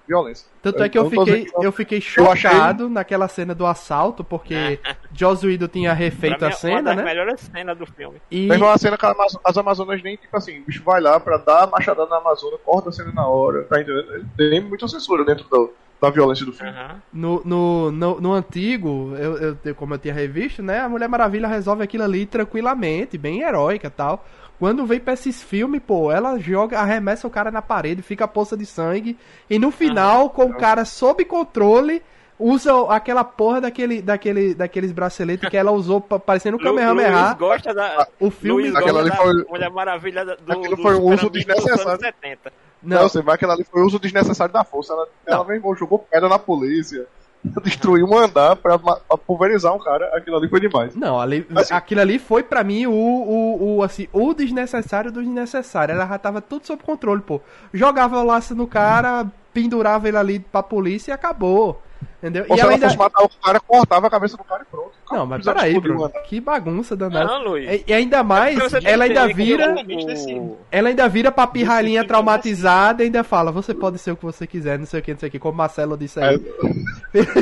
Violência. Tanto é que eu fiquei, dizendo que- eu fiquei Eu achei- chocado naquela cena do assalto, porque Joss Whedon tinha refeito Pra a é uma cena, das né? melhores cenas do filme. E Mas uma cena que as Amazo- as Amazonas nem, tipo assim, o bicho vai lá pra dar a machadada na Amazônia, corta a cena na hora, tá entendendo? Tem muita censura dentro do- da violência do filme. Aham. no, no, no, no antigo, eu, eu- eu- como eu tinha revisto, né? A Mulher Maravilha resolve aquilo ali tranquilamente, bem heróica e tal. Quando vem pra esses filmes, pô, ela joga, arremessa o cara na parede, fica a poça de sangue. E no final, com o cara sob controle, usa aquela porra daquele, daquele, daqueles braceletes que ela usou pa- parecendo um Lu- Luiz Kamehameha. gosta da. O filme. Luiz Aquela gosta ali da foi- Mulher Maravilha do, Aquilo do foi um uso desnecessário. anos 70. Não, Não, você vai aquela ali foi o uso desnecessário da força. Ela, ela mesmo jogou pedra na polícia, destruiu um andar pra, pra pulverizar um cara. Aquilo ali foi demais. Não, ali, Assim- aquilo ali foi pra mim o, o, o, assim, o desnecessário do desnecessário. Ela já tava tudo sob controle, pô. Jogava o laço no cara, pendurava ele ali pra polícia e acabou. Entendeu? Ou E se ela ainda. fosse matar o cara, cortava a cabeça do cara e pronto. Não, mas peraí, Bruno. uma- Que bagunça danada. Não, Luiz. E, e ainda mais, tem ela ainda vira. o- Ela ainda vira pra pirralhinha Desse- traumatizada e ainda fala, você pode ser o que você quiser, não sei o que, não sei o que, como Marcelo disse aí.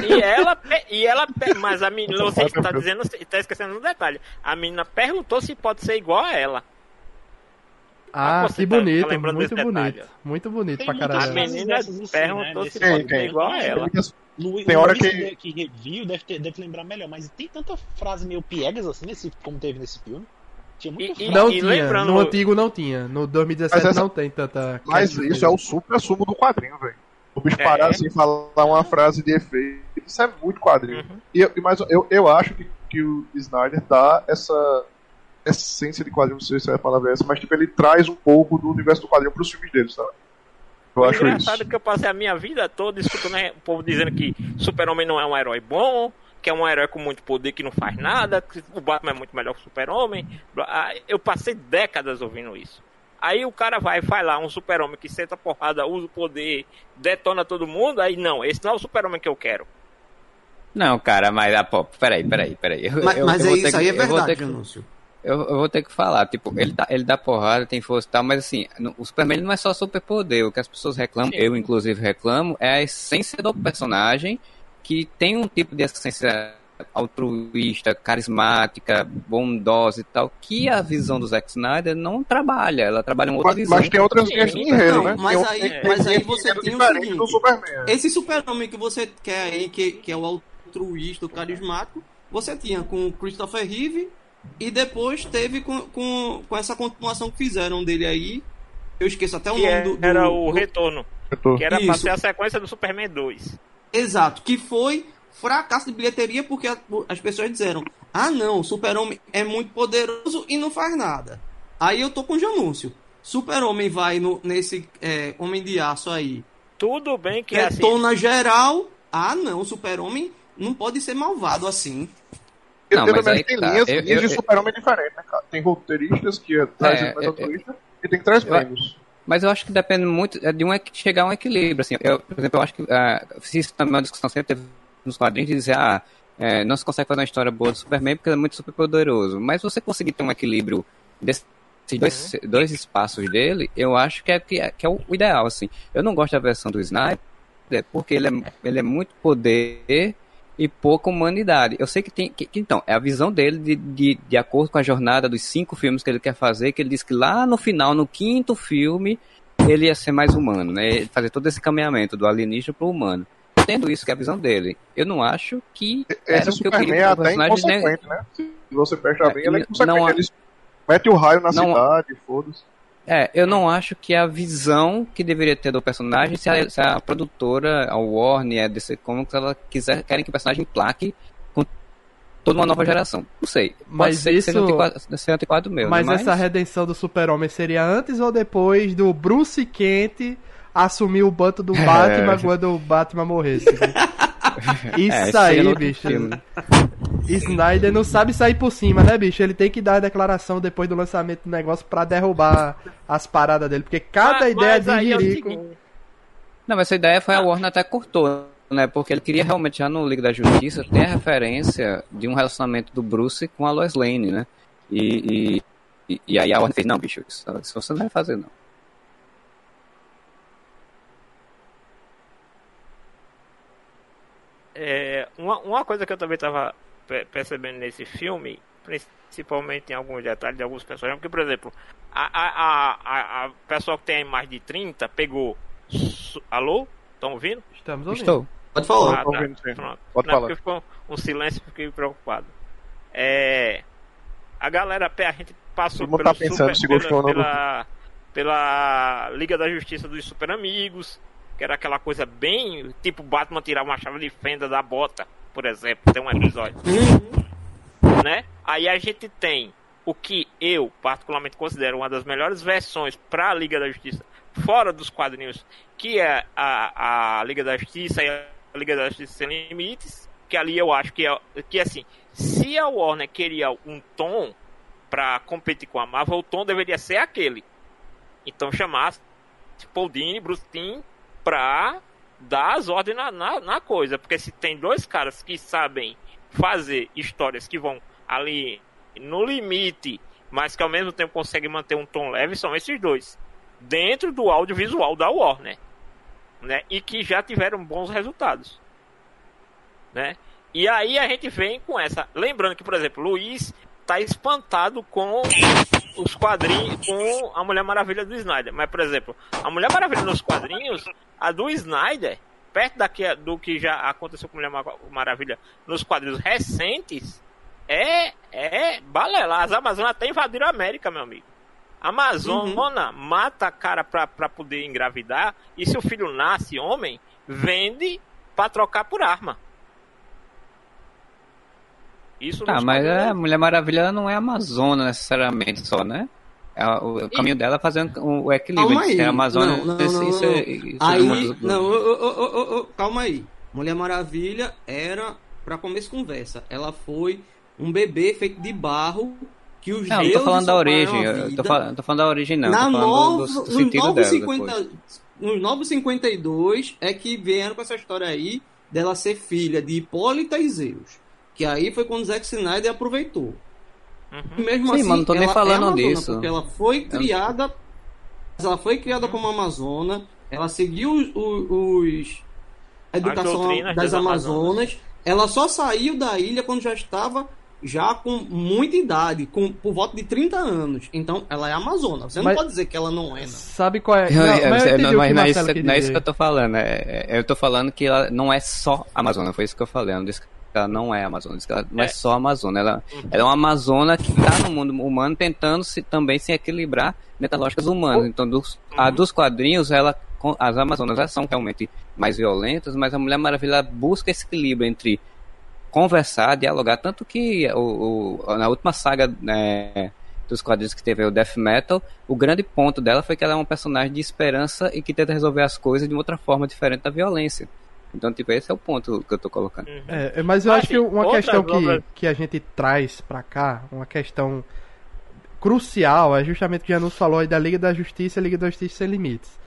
E ela, pe- e ela, pe- mas a menina, você está é dizendo, está esquecendo um detalhe. A menina perguntou se pode ser igual a ela. Ah, você que tá- tá bonito, lembrando muito bonito. detalhe. Muito bonito Tem pra A caralho. frases menina dessas assim, perguntou né, se pode Tem, ser igual a tem. ela. Muitas- Lu, Tem hora que- que reviu deve, ter, deve lembrar melhor, mas tem tanta frase meio piegas assim, nesse, como teve nesse filme. Tinha muita E-. Não E tinha, lembrando- no antigo não tinha, no 2017 Mas essa- não tem tanta... Mas isso é o supra sumo do quadrinho, velho. O bicho É. parar assim e falar uma frase de efeito. Isso é muito quadrinho. Uhum. E, mas eu, eu acho que, que o Snyder dá essa essência de quadrinho, não sei se é a palavra essa, mas tipo, ele traz um pouco do universo do quadrinho pros filmes dele, sabe? Eu O acho engraçado isso. é que eu passei a minha vida toda escutando né, o povo dizendo que Super-Homem não é um herói bom, que é um herói com muito poder que não faz nada, que o Batman é muito melhor que o Super-Homem. Ah, Eu passei décadas ouvindo isso. Aí o cara vai, faz lá um super-homem que senta porrada, usa o poder, detona todo mundo, aí não, esse não é o super-homem que eu quero. Não, cara, mas, ah, pô, peraí, peraí, peraí. Eu- Mas, eu- mas eu é isso aí que- é eu vou ter verdade, que- Anúncio. Eu, eu vou ter que falar, tipo, ele dá, ele dá porrada, tem força e tal, mas assim, no- o Superman não é só superpoder. O que as pessoas reclamam, Sim. eu inclusive reclamo, é a essência do personagem que tem um tipo de essência altruísta, carismática, bondosa e tal, que a visão do Zack Snyder não trabalha. Ela trabalha uma outra Mas, visão. mas tem outras linhas de enredo, né? mas Tem- aí- tem- mas tem aí você de tem o seguinte, do Superman. Esse super-homem que você quer aí, que, que é o altruísta, o carismático, você tinha com o Christopher Reeve e depois teve com, com, com essa continuação que fizeram dele aí. Eu esqueço até o Que nome é- do, do- era o do- retorno, que era pra Isso. ser a sequência do Superman 2. Exato, que foi fracasso de bilheteria porque a- as pessoas disseram: ah, não, o Super-Homem é muito poderoso e não faz nada. Aí eu tô com o Janúncio. Super-Homem vai no, nesse é, Homem de Aço aí, Tudo bem que é assim. geral. Ah, não, o Super-Homem não pode ser malvado assim. Eu Não, também aí tem tá. linhas, Eu- linhas eu- de super-homem diferentes, né, cara? Tem roteiristas que trazem É, eu- altruísta e tem que trazer menos. Mas eu acho que depende muito é, de um, chegar a um equilíbrio. Assim. Eu, por exemplo, eu acho que ah, se isso também é uma discussão sempre teve nos quadrinhos de dizer, ah, é, não se consegue fazer uma história boa do Superman porque ele é muito super poderoso. Mas você conseguir ter um equilíbrio desses dois, dois espaços dele, eu acho que é, que é, que é o ideal. Assim. Eu não gosto da versão do Snyder porque ele é, ele é muito poder e pouca humanidade. Eu sei que tem. Que, que, então, é a visão dele de, de, de acordo com a jornada dos cinco filmes que ele quer fazer, que ele diz que lá no final, no quinto filme, ele ia ser mais humano, né? Fazer todo esse caminhamento do alienígena pro humano. Tendo isso que é a visão dele, eu não acho que. era Esse o que eu Superman queria é até né? inconsequente, né? Se você prestar bem, ele é É, inconsequente. não Ele mete o raio na não- cidade, foda-se. É, eu não acho que a visão que deveria ter do personagem, se a, se a produtora, a Warner, a DC Comics, ela quiser, querem que o personagem plaque com toda uma nova geração. Não sei. Mas ser que isso- antiquado, seja antiquado meu. Mas, né? essa redenção do super-homem seria antes ou depois do Bruce Kent assumir o banto do Batman quando o Batman morresse? Isso É, aí, bicho. filme. Snyder não sabe sair por cima, né, bicho? Ele tem que dar a declaração depois do lançamento do negócio pra derrubar as paradas dele. Porque cada Mas- ideia de é Jerico... seguinte, Não, mas essa ideia foi a Warner até cortou, né? Porque ele queria realmente já no Liga da Justiça ter a referência de um relacionamento do Bruce com a Lois Lane, né? E, e, e, aí a Warner fez, não, bicho, isso, isso você não vai fazer, não. É, uma, uma coisa que eu também estava percebendo nesse filme, principalmente em alguns detalhes de alguns personagens, porque, por exemplo, a, a, a, a, a pessoa que tem mais de 30 pegou. Alô? Estão ouvindo? Estamos ouvindo. Estou. Pode falar. tô ouvindo, sim. Pronto. Pode Não, falar. porque ficou um silêncio fiquei preocupado. É, a galera, a gente passou pelo tá pensando super, pela, pela, pela Liga da Justiça dos Super Amigos, que era aquela coisa bem tipo Batman tirar uma chave de fenda da bota, por exemplo, tem um episódio, né? Aí a gente tem o que eu particularmente considero uma das melhores versões para a Liga da Justiça fora dos quadrinhos, que é a, a Liga da Justiça e a Liga da Justiça Sem Limites, que ali eu acho que é que assim, se a Warner queria um tom para competir com a Marvel, o tom deveria ser aquele. Então chamasse Paul Dini, Bruce Timm pra dar as ordens na, na, na coisa. Porque se tem dois caras que sabem fazer histórias que vão ali no limite, mas que ao mesmo tempo conseguem manter um tom leve, são esses dois. Dentro do audiovisual da Warner. Né? E que já tiveram bons resultados. Né? E aí a gente vem com essa. Lembrando que, por exemplo, Luiz tá espantado com os quadrinhos, com a Mulher Maravilha do Snyder. Mas, por exemplo, a Mulher Maravilha nos quadrinhos, a do Snyder, perto daqui, do que já aconteceu com a Mulher Maravilha nos quadrinhos recentes, é, é balela. As Amazonas até invadiram a América, meu amigo. A Amazona uhum. mata a cara pra, pra poder engravidar, e se o filho nasce homem, vende pra trocar por arma. Isso ah, mas a Mulher Maravilha não é Amazona necessariamente só, né? É o, caminho dela fazendo o equilíbrio calma aí. entre a Amazônia não, não, não, não, isso, é, isso aí, é não, oh, oh, oh, calma aí. Mulher Maravilha era para começo conversa. Ela foi um bebê feito de barro que os não, deuses tô falando da origem. Eu tô, falando, tô falando da origem não. Na tô novo, do, do nos, 50, nos 952 é que vieram com essa história aí dela ser filha de Hipólita e Zeus. Que aí foi quando o Zack Snyder aproveitou. Uhum. Mesmo Sim, assim, mas não tô nem falando é disso. Porque ela foi criada. Ela foi criada como Amazona. Ela seguiu os, os a educação das Amazonas. Amazonas. Ela só saiu da ilha quando já estava já com muita idade, com por volta de 30 anos. Então, ela é amazona. Você não pode dizer que ela não é, não. Sabe qual é? Não, não, mas, não, mas não, é isso, não é isso que eu tô falando. É, é, eu tô falando que ela não é só amazona. Foi isso que eu falei. Eu não disse ela não é amazona, ela não é, é só amazona, ela, uhum. ela é uma amazona que está no mundo humano tentando se, também se equilibrar dentro das lógicas humanas. Então, dos, uhum. a dos quadrinhos, ela, as amazonas são realmente mais violentas, mas a Mulher Maravilha busca esse equilíbrio entre conversar, dialogar, tanto que o, o na última saga né, dos quadrinhos que teve o Death Metal, o grande ponto dela foi que ela é um personagem de esperança e que tenta resolver as coisas de uma outra forma diferente da violência. Então, tipo, esse é o ponto que eu tô colocando. Uhum. É, mas eu acho que uma questão que, que a gente traz pra cá, uma questão crucial, é justamente o que já nos falou aí da Liga da Justiça e Liga da Justiça Sem Limites.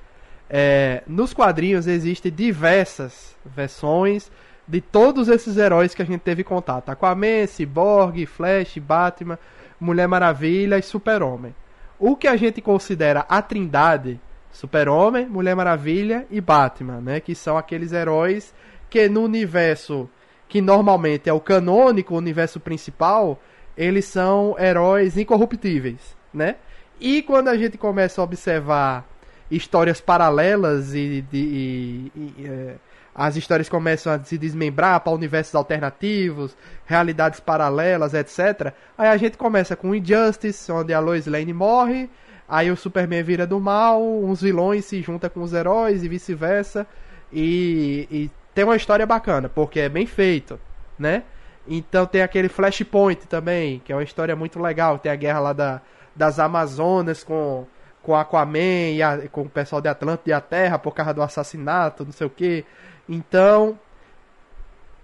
É, nos quadrinhos existem diversas versões de todos esses heróis que a gente teve contato. Aquaman, Cyborg, Flash, Batman, Mulher Maravilha e Super-Homem. O que a gente considera a trindade Super-Homem, Mulher Maravilha e Batman, né? Que são aqueles heróis que no universo que normalmente é o canônico, o universo principal, eles são heróis incorruptíveis, né? E quando a gente começa a observar histórias paralelas e, e, e, e é, as histórias começam a se desmembrar para universos alternativos, realidades paralelas, etc. Aí a gente começa com Injustice, onde a Lois Lane morre, Aí o Superman vira do mal, uns vilões se juntam com os heróis e vice-versa. E, e, tem uma história bacana, porque é bem feito, né? Então tem aquele Flashpoint também, que é uma história muito legal. Tem a guerra lá da, das Amazonas com, com Aquaman e a, com o pessoal de Atlântida e a Terra por causa do assassinato, não sei o que. Então,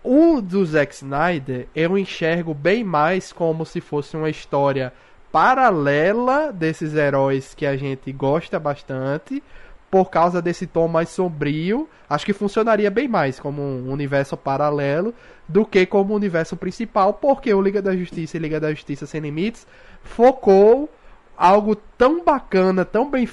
o do Zack Snyder eu enxergo bem mais como se fosse uma história paralela desses heróis que a gente gosta bastante, por causa desse tom mais sombrio. Acho que funcionaria bem mais como um universo paralelo do que como universo principal, porque o Liga da Justiça e Liga da Justiça Sem Limites focou algo tão bacana, tão bem,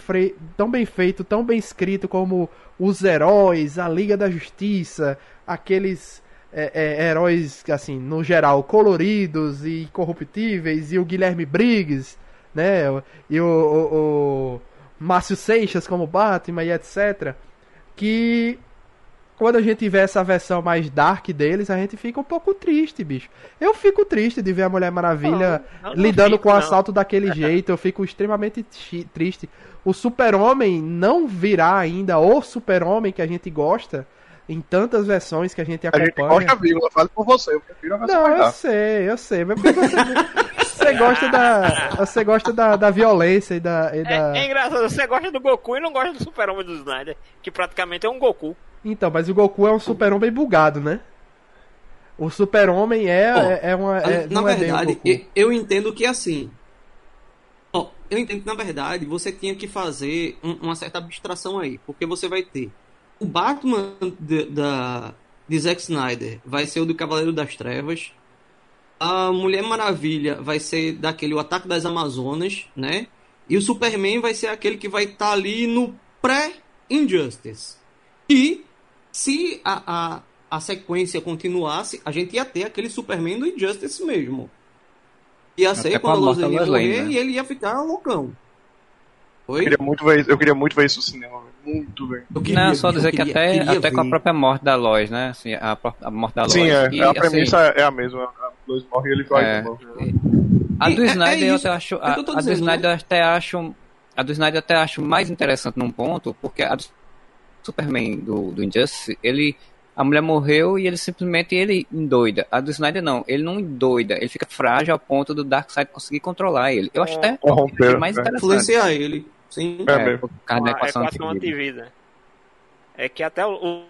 tão bem feito, tão bem escrito como os heróis, a Liga da Justiça, aqueles é, é, heróis, assim, no geral, coloridos e corruptíveis, e o Guilherme Briggs, né? E o, o, o Márcio Seixas como Batman e etc. Que quando a gente vê essa versão mais dark deles, a gente fica um pouco triste, bicho. Eu fico triste de ver a Mulher Maravilha não, não lidando fico, com o assalto não. daquele jeito. Eu fico extremamente triste. O Super-Homem não virá ainda o Super-Homem que a gente gosta em tantas versões que a gente acompanha. A gente gosta vírgula, falo por você, eu prefiro a versão Não, eu sei, eu sei, mas porque você, você gosta da você gosta da, da violência e da, e da... É, é, engraçado, você gosta do Goku e não gosta do Super-Homem do Snyder, que praticamente é um Goku. Então, mas o Goku é um Super-Homem bugado, né? O Super-Homem é, é, é, uma. É, na é verdade, eu, eu, entendo que assim. Oh, eu entendo que na verdade você tinha que fazer um, uma certa abstração aí, porque você vai ter o Batman de, da, de Zack Snyder vai ser o do Cavaleiro das Trevas. A Mulher Maravilha vai ser daquele o Ataque das Amazonas, né? E o Superman vai ser aquele que vai estar ali no pré-Injustice. E se a, a, a sequência continuasse, a gente ia ter aquele Superman do Injustice mesmo. Ia ser Até com a quando a Lois Lane morrer né? e ele ia ficar loucão. Eu Oi? queria muito ver, eu queria muito ver isso no cinema, velho. Muito velho. Eu queria, Não, só dizer que queria- até, queria até com a própria morte da Lois, né? Assim, a, a morte da Lois. Sim, é, E, a assim, premissa é a mesma. A Lois morre e ele vai É. de novo. A do É- é Snyder eu até acho. É A, eu do? Snyder eu até acho. A do Snyder até acho mais interessante num ponto, porque a do Superman do, do Injustice, ele. A mulher morreu e ele simplesmente ele endoida. A do Snyder não, ele não endoida, ele fica frágil ao ponto do Darkseid conseguir controlar ele. Eu acho até Corromper. mais né? interessante. Influenciar ele. Sim. É É, por causa da a equação equação antivida. antivida. É que até o, o-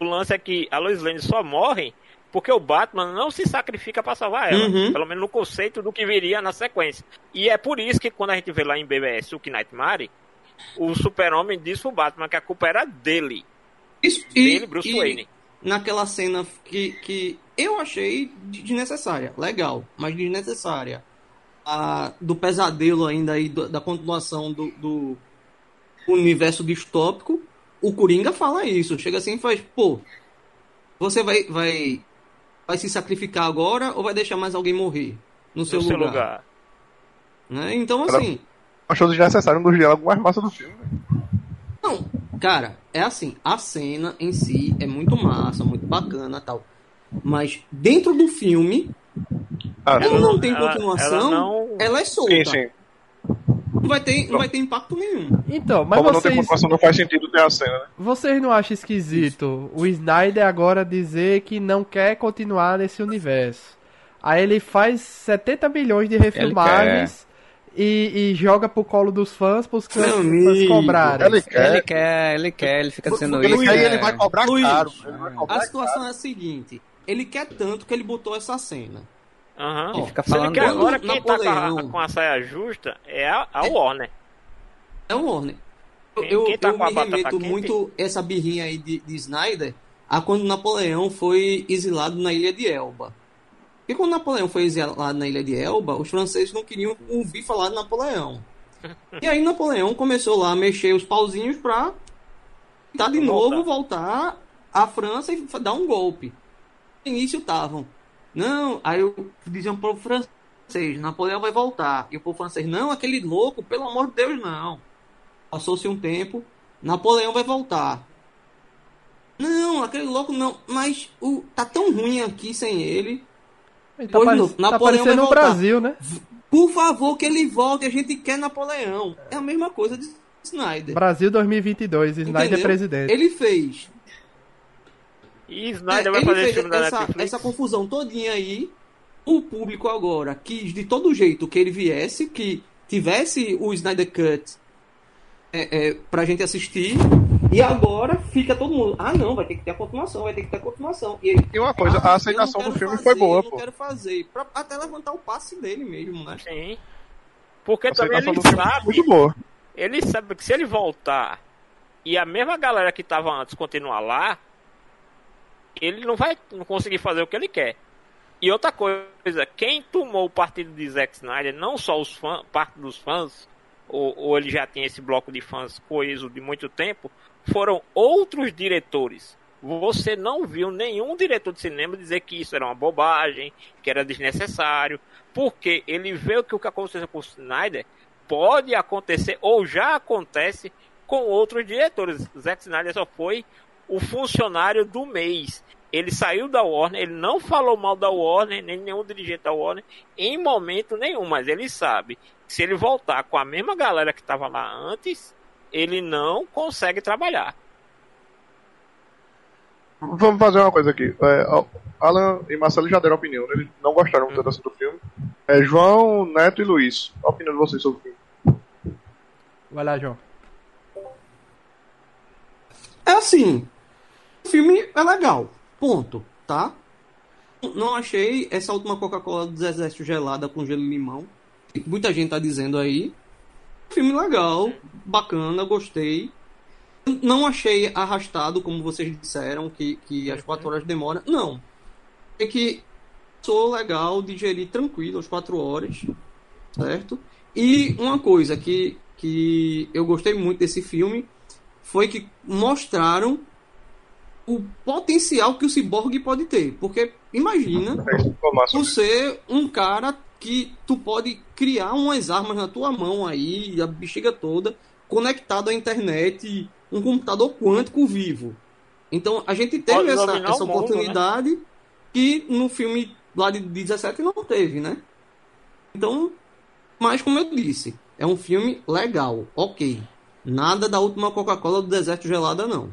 o lance é que a Lois Lane só morre porque o Batman não se sacrifica pra salvar ela. Uhum. Pelo menos no conceito do que viria na sequência. E é por isso que quando a gente vê lá em BBS o Nightmare, o super-homem diz pro Batman que a culpa era dele. Isso, e, dele, Bruce e Wayne. naquela cena que, que eu achei desnecessária. Legal, mas desnecessária. A, do pesadelo ainda aí, do- da continuação do, do universo distópico, o Coringa fala isso. Chega assim e faz, pô, você vai, vai, vai se sacrificar agora ou vai deixar mais alguém morrer no seu no seu lugar? lugar. Né? Então, assim, Achou desnecessário um dos diálogos mais massa do filme. Não, cara, é assim, a cena em si é muito massa, muito bacana tal. Mas dentro do filme, Ah, sim. não tem ela- continuação, ela ela, não- é solta. sim, sim. Não, vai ter, não vai ter impacto nenhum. Então, mas Como não tem vocês, continuação, não faz sentido ter a cena, né? vocês não acham esquisito o Snyder agora dizer que não quer continuar nesse universo? Aí ele faz 70 milhões de refilmagens e, e joga pro colo dos fãs pros fãs cobrarem. Ele quer. Ele quer, ele quer, ele fica dizendo Ele isso. quer e é- ele vai cobrar Luiz, caro. Vai A cobrar situação é a seguinte: ele quer tanto que ele botou essa cena. Aham. Ó, fica falando quer agora, quem tá com a, Napoleão- com a saia justa é a, a Warner. É o Warner. Eu, Quem- quem tá eu me remeto quente? muito essa birrinha aí de, de Snyder a quando Napoleão foi exilado na ilha de Elba. E quando Napoleão foi exilado na ilha de Elba, os franceses não queriam ouvir falar de Napoleão. E aí Napoleão começou lá a mexer os pauzinhos pra tentar de novo voltar à França e dar um golpe. No início estavam. Não, aí eu diziam pro francês, Napoleão vai voltar. E o povo francês, não, aquele louco, pelo amor de Deus, não. Passou-se um tempo, Napoleão vai voltar. Não, aquele louco não, mas o tá tão ruim aqui sem ele. Ele tá, pare- não, tá Napoleão parecendo vai o voltar. Brasil, né? Por favor, que ele volte, a gente quer Napoleão. É a mesma coisa de Snyder. Brasil 2022, Snyder Entendeu? presidente. Ele fez E É, Snyder vai ele fazer fez filme da essa, Netflix. essa confusão todinha aí. O público agora quis de todo jeito que ele viesse, que tivesse o Snyder Cut é, é, pra gente assistir. E agora fica todo mundo. Ah, não, vai ter que ter a continuação, vai ter que ter a continuação. E, ele, E uma coisa, ah, a aceitação eu do filme fazer, foi boa, eu pô. quero fazer. Pra até levantar o passe dele mesmo, né? Sim. Porque A também ele sabe, muito boa. ele sabe que se ele voltar e a mesma galera que tava antes continuar lá, ele não vai não conseguir fazer o que ele quer. E outra coisa, quem tomou o partido de Zack Snyder, não só os fãs, parte dos fãs, ou, ou ele já tinha esse bloco de fãs coeso de muito tempo, foram outros diretores. Você não viu nenhum diretor de cinema dizer que isso era uma bobagem, que era desnecessário, porque ele vê que o que aconteceu com o Snyder pode acontecer ou já acontece com outros diretores. Zack Snyder só foi o funcionário do mês. Ele saiu da Warner, ele não falou mal da Warner, nem nenhum dirigente da Warner, em momento nenhum, mas ele sabe que se ele voltar com a mesma galera que estava lá antes, ele não consegue trabalhar. Vamos fazer uma coisa aqui. É, Alan e Marcelo já deram opinião, né? Eles não gostaram Hum. tanto assim do filme. É, João, Neto e Luiz. A opinião de vocês sobre o filme. Vai lá, João. É assim. O filme é legal. Ponto. Tá? Não achei essa última Coca-Cola dos Exércitos gelada com gelo e limão. Muita gente tá dizendo aí. Filme legal, bacana, gostei. Não achei arrastado, como vocês disseram, que, que as quatro horas demoram. Não. É que sou legal, digerir tranquilo as quatro horas, certo? E uma coisa que, que eu gostei muito desse filme foi que mostraram o potencial que o ciborgue pode ter. Porque imagina você um cara que tu pode criar umas armas na tua mão aí, a bexiga toda, conectado à internet, um computador quântico vivo. Então a gente teve Pode essa, essa mundo, oportunidade que no filme lá de 17 não teve, né? Então, mas como eu disse, é um filme legal, ok. Nada da última Coca-Cola do deserto gelada, não.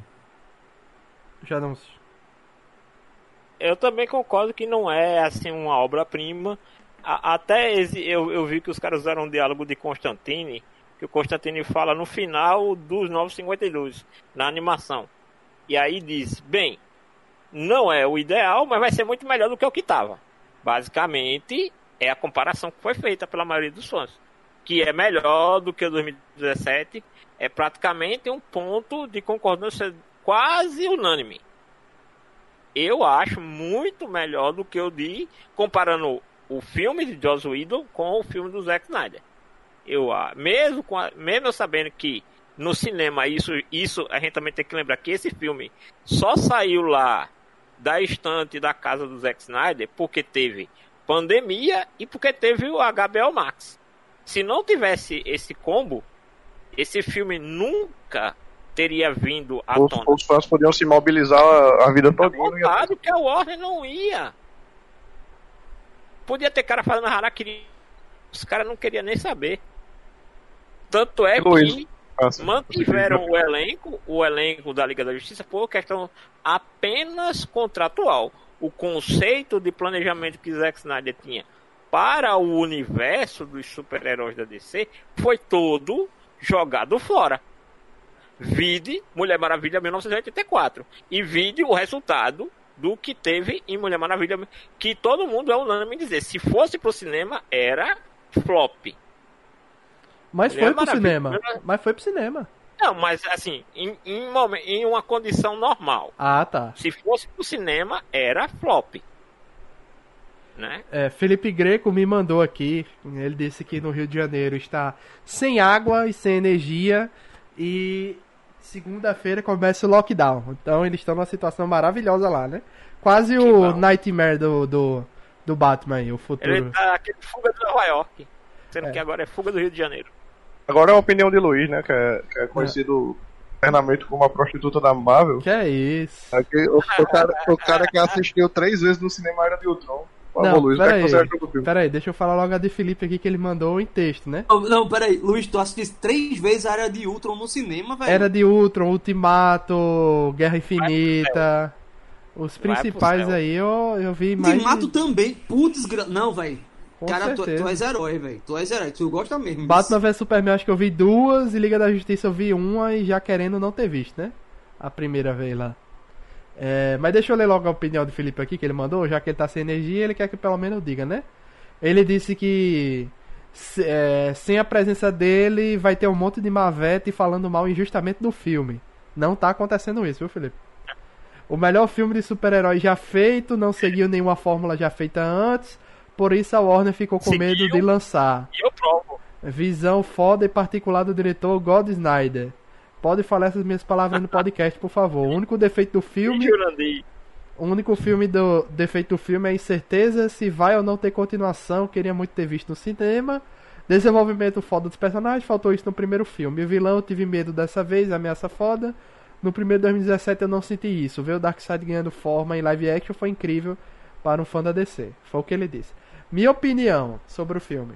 Já não. Eu também concordo que não é assim uma obra-prima. Até esse- eu, eu vi que os caras usaram um diálogo de Constantine, que o Constantine fala no final dos 952, na animação. E aí diz, bem, não é o ideal, mas vai ser muito melhor do que o que estava. Basicamente, é a comparação que foi feita pela maioria dos fãs. Que é melhor do que o 2017. É praticamente um ponto de concordância quase unânime eu acho muito melhor do que o de comparando o filme de Joss Whedon com o filme do Zack Snyder. Eu, ah, mesmo, com a- mesmo sabendo que no cinema isso, isso a gente também tem que lembrar que esse filme só saiu lá da estante da casa do Zack Snyder porque teve pandemia e porque teve o HBO Max. Se não tivesse esse combo, esse filme nunca teria vindo à Os, tona. os fãs podiam se mobilizar a, a vida toda. Claro que a Warner não ia. Podia ter cara falando harakiri. Os caras não queriam nem saber. Tanto é Luiz, que Assim, mantiveram o elenco, o elenco da Liga da Justiça por questão apenas contratual. O conceito de planejamento que Zack Snyder tinha para o universo dos super-heróis da DC foi todo jogado fora. Vide Mulher Maravilha 1984 e vide o resultado do que teve em Mulher Maravilha, que todo mundo é unânime em dizer, se fosse pro cinema era flop. Mas Mulher foi pro Maravilha. cinema. Mas foi pro cinema. Não, mas assim, em, em, em uma condição normal. Ah, tá. Se fosse pro cinema, era flop. Né? É, Felipe Greco me mandou aqui. Ele disse que no Rio de Janeiro está sem água e sem energia. E segunda-feira começa o lockdown. Então eles estão numa situação maravilhosa lá, né? Quase o bom. Nightmare do, do, do Batman aí, o futuro. Ele tá aquele fuga de Nova York. Sendo É. que agora é fuga do Rio de Janeiro. Agora é a opinião de Luiz, né? Que é, que é conhecido internamente como a prostituta da Marvel. Que é isso? Aqui, o, o cara, o cara que assistiu três vezes no cinema era de Ultron. Não, Luiz, é peraí. você achou do filme? Pera aí, deixa eu falar logo a de Felipe aqui que ele mandou em texto, né? Não, não, peraí, Luiz, tu assististe três vezes a área de Ultron no cinema, velho. Era de Ultron, Ultimato, Guerra Infinita. Os principais aí eu, eu vi mais. Ultimato também. Putz, gra... não, velho. Com Cara, tu, tu és herói, velho. Tu és herói, tu gosta mesmo. Batman vs Superman acho que eu vi duas e Liga da Justiça eu vi uma e já querendo não ter visto, né? A primeira vez lá. É, mas deixa eu ler logo a opinião do Felipe aqui que ele mandou, já que ele tá sem energia, ele quer que pelo menos eu diga, né? Ele disse que se- é, sem a presença dele vai ter um monte de mavete falando mal injustamente do filme. Não tá acontecendo isso, viu, Felipe? O melhor filme de super-herói já feito, não seguiu nenhuma fórmula já feita antes, por isso a Warner ficou com medo Seguiu. de lançar. Eu provo. Visão foda e particular do diretor God Snyder. Pode falar essas minhas palavras no podcast, por favor. O único defeito do filme, o único filme do defeito do filme é a incerteza se vai ou não ter continuação. Queria muito ter visto no cinema. Desenvolvimento foda dos personagens, faltou isso no primeiro filme. O vilão eu tive medo dessa vez, ameaça foda. No primeiro 2017 eu não senti isso. Ver o Darkseid ganhando forma em live action foi incrível para um fã da DC. Foi o que ele disse. Minha opinião sobre o filme.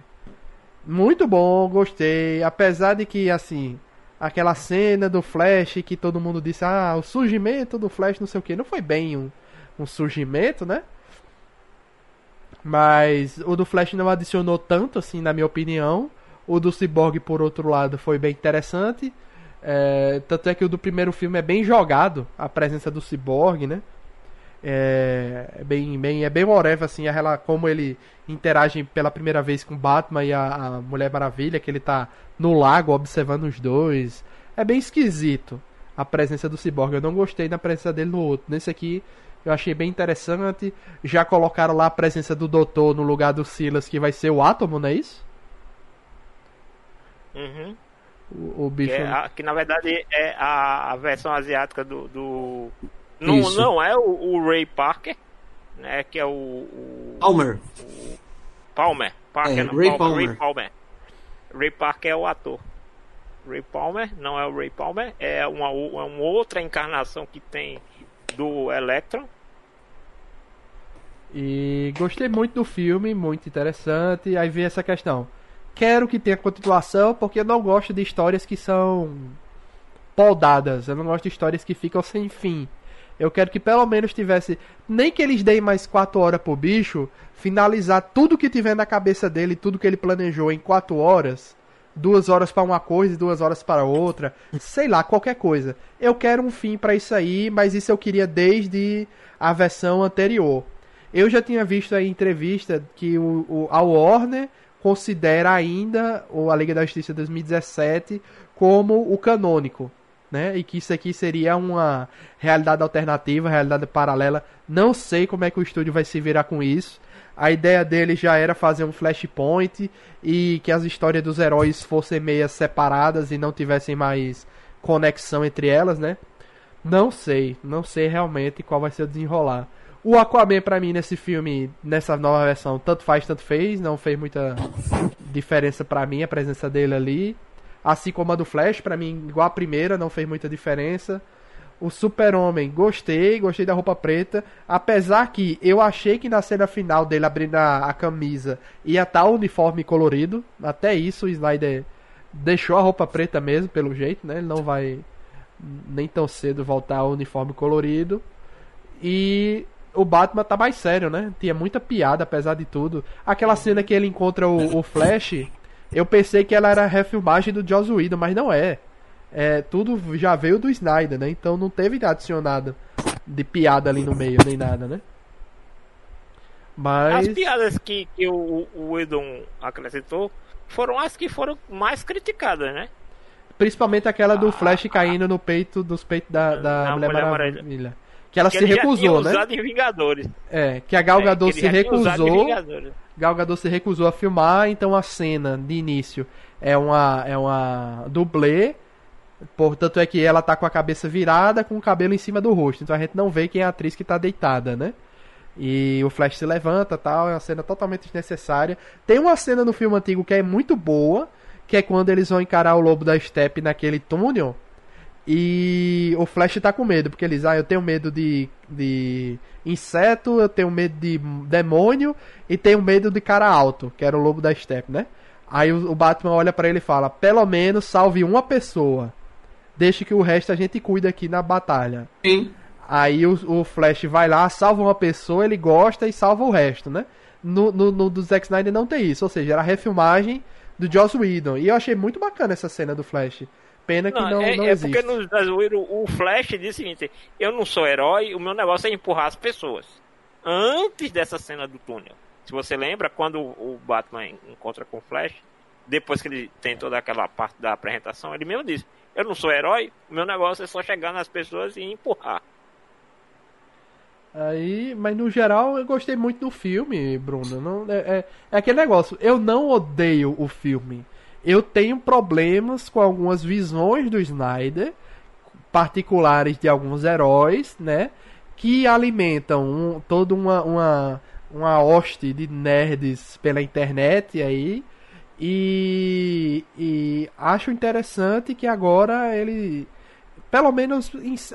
Muito bom, gostei. Apesar de que, assim, aquela cena do Flash que todo mundo disse, ah, o surgimento do Flash, não sei o que, não foi bem um, um surgimento, né? Mas o do Flash não adicionou tanto, assim, na minha opinião. O do Cyborg, por outro lado, foi bem interessante. É, tanto é que o do primeiro filme é bem jogado, a presença do Cyborg, né? É, é bem, bem, é bem whatever, assim, a, como ele interage pela primeira vez com Batman e a, a Mulher Maravilha, que ele tá no lago observando os dois. É bem esquisito a presença do Cyborg. Eu não gostei da presença dele no outro. Nesse aqui eu achei bem interessante. Já colocaram lá a presença do Doutor no lugar do Silas, que vai ser o Átomo, não é isso? Uhum. O, o Que, bicho. é a- que, na verdade é a, a versão asiática do. do... Não, Isso. não é o, o Ray Parker, né? Que é o, o Palmer. Palmer. Parker, É, não, Ray Palmer, Palmer. Ray Palmer. Ray Parker é o ator. Ray Palmer não é o Ray Palmer, é uma, o- é uma outra encarnação que tem do Electron. E gostei muito do filme, muito interessante. Aí vem essa questão. Quero que tenha continuação, porque eu não gosto de histórias que são poldadas. Eu não gosto de histórias que ficam sem fim. Eu quero que pelo menos tivesse. Nem que eles deem mais 4 horas pro bicho, finalizar tudo que tiver na cabeça dele, tudo que ele planejou em 4 horas. Duas horas para uma coisa e duas horas para outra. Sei lá, qualquer coisa. Eu quero um fim para isso aí, mas isso eu queria desde a versão anterior. Eu já tinha visto em entrevista que o, o, a Warner considera ainda o A Liga da Justiça 2017 como o canônico, né? E que isso aqui seria uma realidade alternativa, realidade paralela. Não sei como é que o estúdio vai se virar com isso. A ideia dele já era fazer um flashpoint e que as histórias dos heróis fossem meias separadas e não tivessem mais conexão entre elas, né? Não sei, não sei realmente qual vai ser o desenrolar. O Aquaman pra mim nesse filme, nessa nova versão, tanto faz, tanto fez, não fez muita diferença pra mim a presença dele ali. Assim como a do Flash, pra mim, igual a primeira, não fez muita diferença. O Super-Homem, gostei, gostei da roupa preta. Apesar que eu achei que na cena final dele abrindo a, a camisa ia estar o uniforme colorido. Até isso o Snyder deixou a roupa preta mesmo, pelo jeito, né? Ele não vai nem tão cedo voltar ao uniforme colorido. E o Batman tá mais sério, né? Tinha muita piada, apesar de tudo. Aquela cena que ele encontra o, o Flash, eu pensei que ela era refilmagem do Joss Whedon, mas não é. É, tudo já veio do Snyder, né? Então não teve adicionado de piada ali no meio, nem nada, né? Mas. As piadas que, que o, o acrescentou foram as que foram mais criticadas, né? Principalmente aquela do Flash caindo no peito dos peitos da, da Mulher, Mulher Maravilha. Que ela que se recusou, né? usado em Vingadores. É, que a Gal É, Gadot que se recusou. Gal Gadot se recusou a filmar, então a cena de início é uma é uma dublê, portanto é que ela tá com a cabeça virada, com o cabelo em cima do rosto, então a gente não vê quem é a atriz que tá deitada, né? E o Flash se levanta, tal, é uma cena totalmente desnecessária. Tem uma cena no filme antigo que é muito boa, que é quando eles vão encarar o lobo da steppe naquele túnel. E o Flash tá com medo, porque eles, ah, eu tenho medo de, de inseto, eu tenho medo de demônio e tenho medo de cara alto, que era o lobo da steppe, né? Aí o, o Batman olha pra ele e fala: pelo menos salve uma pessoa, deixe que o resto a gente cuida aqui na batalha. Sim. Aí o, o Flash vai lá, salva uma pessoa, ele gosta e salva o resto, né? No, no, no do Zack Snyder não tem isso, ou seja, era a refilmagem do Joss Whedon. E eu achei muito bacana essa cena do Flash. Pena que Não, não, é, não é existe. porque no Estados Unidos o Flash diz o seguinte: eu não sou herói, o meu negócio é empurrar as pessoas. Antes dessa cena do túnel. Se você lembra, quando o Batman encontra com o Flash, depois que ele tem toda aquela parte da apresentação, ele mesmo diz: Eu não sou herói, o meu negócio é só chegar nas pessoas e empurrar. Aí, mas no geral eu gostei muito do filme, Bruno. Não, é, é, é aquele negócio, eu não odeio o filme. Eu tenho problemas com algumas visões do Snyder, particulares de alguns heróis, né? Que alimentam um, toda uma, uma, uma hoste de nerds pela internet aí. E, e acho interessante que agora ele pelo menos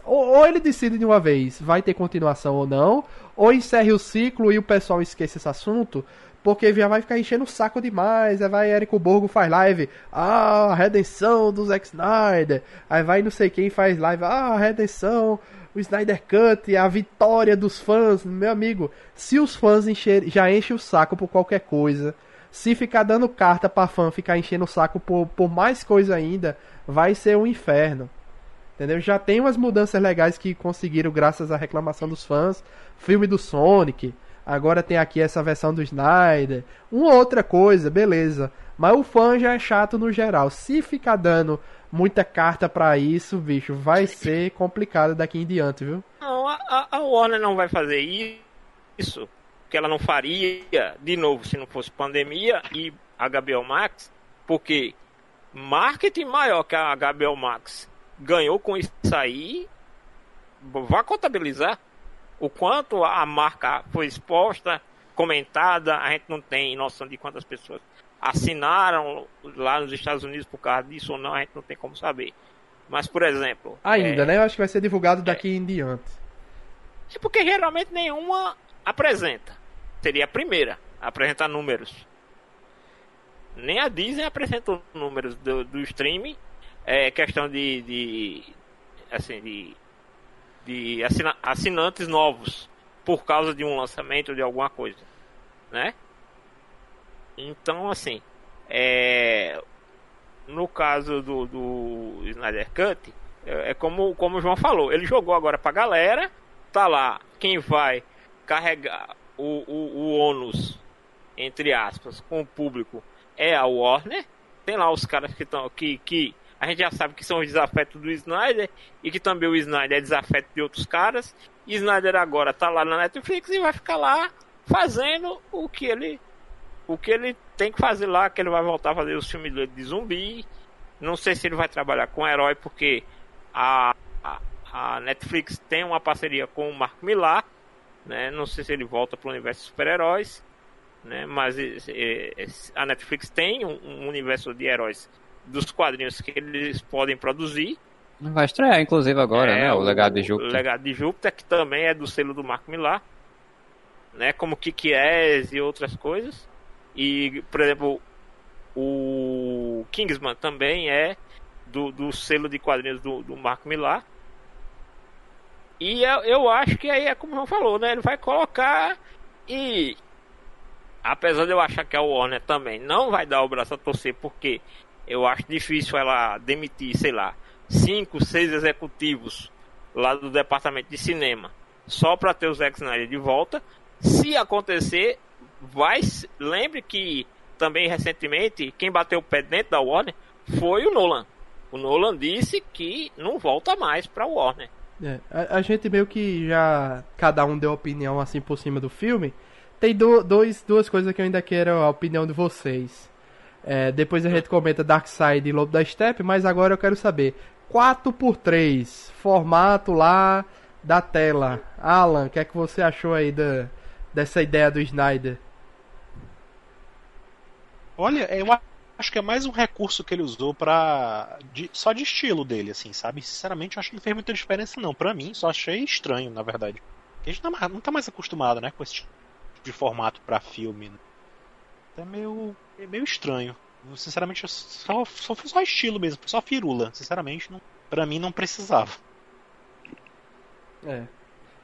ou ele decide de uma vez vai ter continuação ou não, ou encerre o ciclo e o pessoal esquece esse assunto, porque já vai ficar enchendo o saco demais. Aí vai Érico Borgo faz live, ah, a redenção do Zack Snyder. Aí vai não sei quem faz live, ah, a redenção, o Snyder Cut, a vitória dos fãs. Meu amigo, se os fãs encher, já enchem o saco por qualquer coisa, se ficar dando carta pra fã, ficar enchendo o saco por, por mais coisa ainda, vai ser um inferno. Entendeu? Já tem umas mudanças legais que conseguiram graças à reclamação dos fãs. Filme do Sonic. Agora tem aqui essa versão do Snyder. Uma outra coisa, beleza. Mas o fã já é chato no geral. Se ficar dando muita carta pra isso, bicho, vai ser complicado daqui em diante, viu? Não, a, a- Warner não vai fazer isso, que ela não faria de novo se não fosse pandemia e HBO Max, porque marketing maior que a HBO Max ganhou com isso aí, vá contabilizar o quanto a marca foi exposta, comentada, a gente não tem noção de quantas pessoas assinaram lá nos Estados Unidos por causa disso ou não, a gente não tem como saber. Mas, por exemplo, Ainda, é, né? Eu acho que vai ser divulgado daqui em diante. é porque geralmente nenhuma apresenta. Seria a primeira a apresentar números. Nem a Disney apresentou números do, do streaming. É questão de, de assim de, de assina- assinantes novos por causa de um lançamento de alguma coisa, né? Então assim, é, no caso do, do Snyder Cut, é, é como, como o João falou, ele jogou agora pra galera, tá lá quem vai carregar o, o, o ônus, entre aspas, com o público é a Warner. Tem lá os caras que estão que, que a gente já sabe que são os desafetos do Snyder e que também o Snyder é desafeto de outros caras. E Snyder agora tá lá na Netflix e vai ficar lá fazendo o que ele o que ele tem que fazer lá, que ele vai voltar a fazer os filmes de zumbi. Não sei se ele vai trabalhar com herói, porque a, a, a Netflix tem uma parceria com o Mark Millar, né? Não sei se ele volta para o universo de super-heróis, né? Mas eh, eh, a Netflix tem um, um universo de heróis dos quadrinhos que eles podem produzir. Vai estrear, inclusive, agora, É, né? O Legado de O Júpiter. Legado de Júpiter, que também é do selo do Mark Millar, né? Como Kikies e outras coisas. E, por exemplo, o Kingsman também é do, do selo de quadrinhos do, do Mark Millar. E eu, eu acho que aí é como o falou, né? Ele vai colocar e apesar de eu achar que a Warner também não vai dar o braço a torcer, porque eu acho difícil ela demitir, sei lá, cinco, seis executivos lá do departamento de cinema só para ter o Zack Snyder de volta. Se acontecer, vai. Lembre que também recentemente quem bateu o pé dentro da Warner foi o Nolan. O Nolan disse que não volta mais para Warner. É, a, a gente meio que já. Cada um deu opinião assim por cima do filme. Tem do, dois, duas coisas que eu ainda quero a opinião de vocês. É, depois a gente comenta Darkseid e Lobo da Steppe, mas agora eu quero saber. 4x3, formato lá da tela. Alan, o que é que você achou aí da, dessa ideia do Snyder? Olha, eu acho que é mais um recurso que ele usou de- só de estilo dele, assim, sabe? Sinceramente, eu acho que não fez muita diferença, não. Pra mim, só achei estranho, na verdade. A gente não, tá não tá mais acostumado, né, com esse tipo de formato pra filme. É meio. é meio estranho. Eu, Sinceramente, eu só, só foi só estilo mesmo, só firula. Sinceramente, não, pra mim não precisava. É.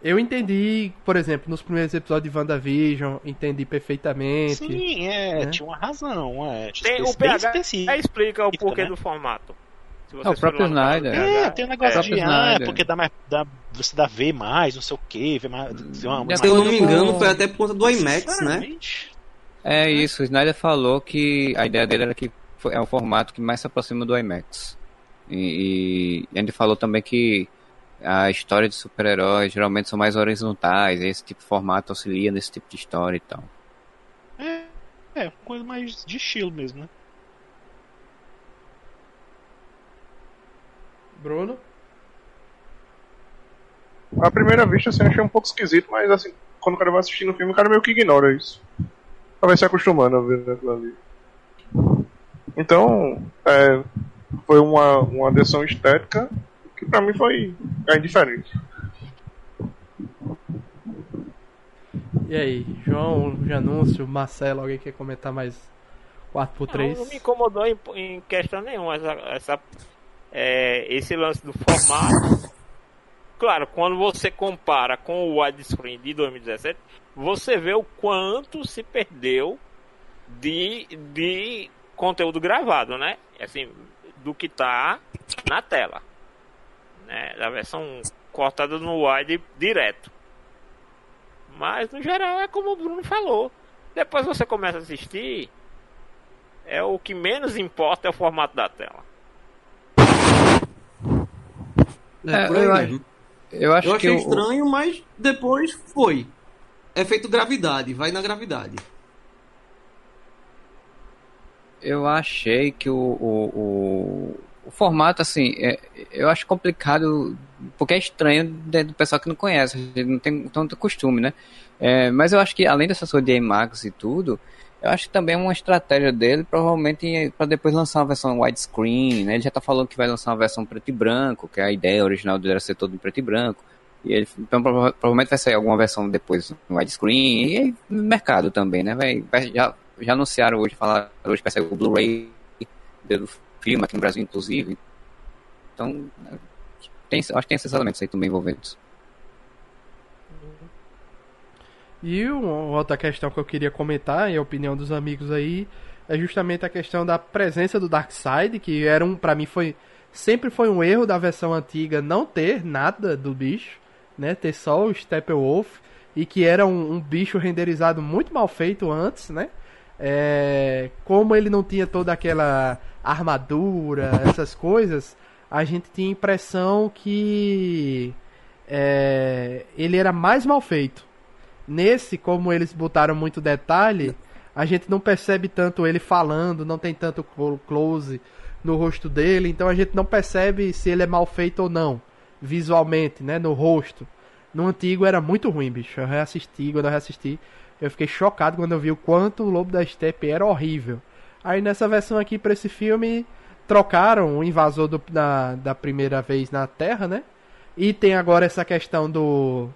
Eu entendi, por exemplo, nos primeiros episódios de WandaVision, entendi perfeitamente. Sim, é, né? tinha uma razão. É, Tem o PH específico. explica o Fica, porquê né? do formato. Se É, o próprio Snyder. É, tem um negócio É. de ah, Snyder. porque dá mais, dá, você dá ver mais, não sei o que, ver mais, uma, De Se eu não me engano, foi até por conta do IMAX, né? É isso, o Snyder falou que a ideia dele era que é um formato que mais se aproxima do IMAX. E, e ele falou também que a história de super-heróis geralmente são mais horizontais, e esse tipo de formato auxilia nesse tipo de história e tal. É, é, coisa mais de estilo mesmo, né? Bruno? À primeira vista, assim, achei um pouco esquisito, mas assim, quando o cara vai assistindo o filme, o cara meio que ignora isso. Vai se acostumando a ver aquilo ali. Então, é, foi uma, uma adição estética que pra mim foi é, indiferente. E aí, João, Janúncio, Marcelo, alguém quer comentar mais 4x3? Não, não me incomodou em, em questão nenhuma essa, essa- é, esse lance do formato. Claro, quando você compara com o widescreen de 2017, você vê o quanto se perdeu de, de conteúdo gravado, né? Assim, do que tá na tela. Né? Da versão cortada no wide direto. Mas no geral é como o Bruno falou. Depois você começa a assistir, é o que menos importa é o formato da tela. É, É, eu. Eu acho Eu que achei o- estranho, mas depois foi. Efeito gravidade, vai na gravidade. eu achei que o, o, o, o formato, assim, é- eu acho complicado, porque é estranho dentro do pessoal que não conhece, não tem tanto costume, né? É, mas eu acho que, além dessas coisas de IMAX e tudo, eu acho que também é uma estratégia dele, provavelmente, para depois lançar uma versão widescreen, né? Ele já tá falando que vai lançar uma versão preto e branco, que a ideia original dele era ser todo em preto e branco. E ele, então, prova- provavelmente vai sair alguma versão depois no widescreen, e no mercado também, né? Vai, vai- já, já anunciaram hoje, falaram hoje que vai sair o Blu-ray do filme aqui no Brasil, inclusive. Então, tem, acho que tem esses elementos aí também envolvidos. E uma outra questão que eu queria comentar, em opinião dos amigos aí, é justamente a questão da presença do Darkseid, que era um, para mim foi sempre foi um erro da versão antiga não ter nada do bicho, né, ter só o Steppenwolf e que era um, um bicho renderizado muito mal feito antes, né? É, como ele não tinha toda aquela armadura, essas coisas, a gente tinha a impressão que é, ele era mais mal feito. Nesse, como eles botaram muito detalhe, a gente não percebe tanto ele falando, não tem tanto clo- close no rosto dele, então a gente não percebe se ele é mal feito ou não, visualmente, né, no rosto. No antigo era muito ruim, bicho. Eu reassisti, quando eu reassisti, eu fiquei chocado quando eu vi o quanto o Lobo da Steppe era horrível. Aí nessa versão aqui pra esse filme, trocaram o invasor do- da, da primeira vez na Terra, né? E tem agora essa questão do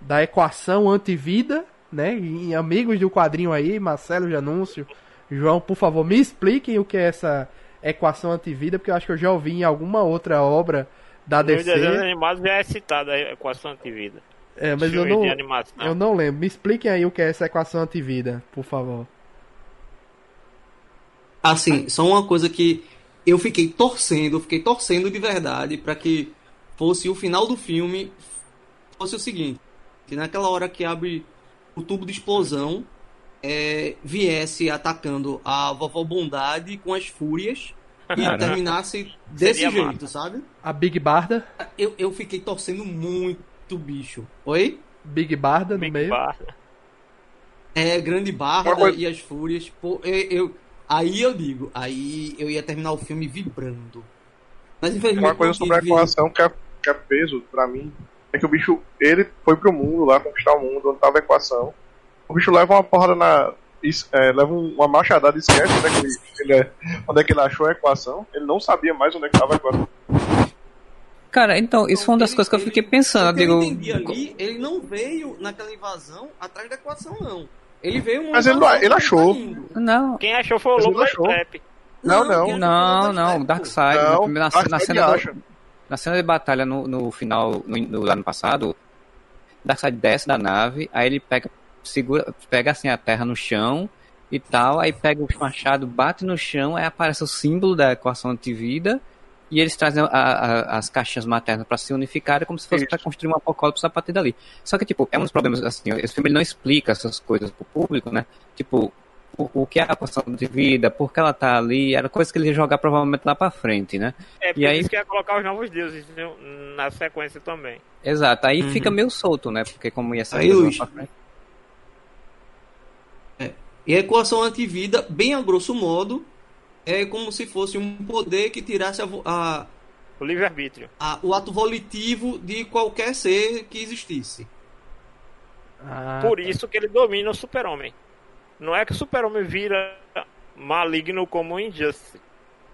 da equação antivida, né? Amigos do quadrinho aí, Marcelo Janúncio, João, por favor, me expliquem o que é essa equação antivida, porque eu acho que eu já ouvi em alguma outra obra da desenhos DC. animados já é citada a equação antivida. É, mas eu não, eu não lembro. Me expliquem aí o que é essa equação antivida, por favor. Assim, só uma coisa que eu fiquei torcendo, fiquei torcendo de verdade pra que fosse o final do filme fosse o seguinte, que naquela hora que abre o tubo de explosão, é, viesse atacando a vovó Bondade com as fúrias e terminasse desse Seria jeito, massa. sabe? A Big Barda, Eu, eu fiquei torcendo muito, bicho. Oi? Big Barda no Big meio. Bar. É, Grande Barda e as Fúrias. Pô, eu, eu- aí eu digo, aí eu ia terminar o filme vibrando. Mas infelizmente. Uma coisa sobre a equação que é, que é peso pra mim é que o bicho, ele foi pro mundo lá, conquistar o mundo, onde tava a equação. O bicho leva uma porrada na. É, leva um- uma machadada e esquece onde é, que ele, ele é- onde é que ele achou a equação. Ele não sabia mais onde é que tava a equação. Cara, então, isso foi uma das Ele- coisas que eu fiquei pensando. Eu entendi ali, ele não veio naquela invasão atrás da equação, não. Ele veio Mas ele- ele achou. tá não, Quem achou foi o Lobo da. Steppe. Não, não. não, não, Steppe, Darkseid. Não, na, primeira- na, cena do- na cena de batalha no, no final, no, no ano passado, Darkseid desce da nave, aí ele pega, segura, pega assim a terra no chão e tal, aí pega o machado, bate no chão, aí aparece o símbolo da equação antivida e eles trazem a- a- as caixinhas maternas para se unificarem como se fosse para construir um apocalipse a partir dali. Só que, tipo, é um dos problemas, assim, esse filme ele não explica essas coisas pro público, né? Tipo, o, o que é a equação antivida, por que ela tá ali, era coisa que ele ia jogar provavelmente lá pra frente, né? É, E por aí- isso que ia colocar os novos deuses no- na sequência também. Exato, aí Uhum. fica meio solto, né? Porque como ia ser Aí, pra frente. E a equação antivida, bem a grosso modo, é como se fosse um poder que tirasse a a- O livre-arbítrio. a- o ato volitivo de qualquer ser que existisse. Ah, Por tá. isso que ele domina o super-homem. Não é que o super-homem vira maligno como o Injustice.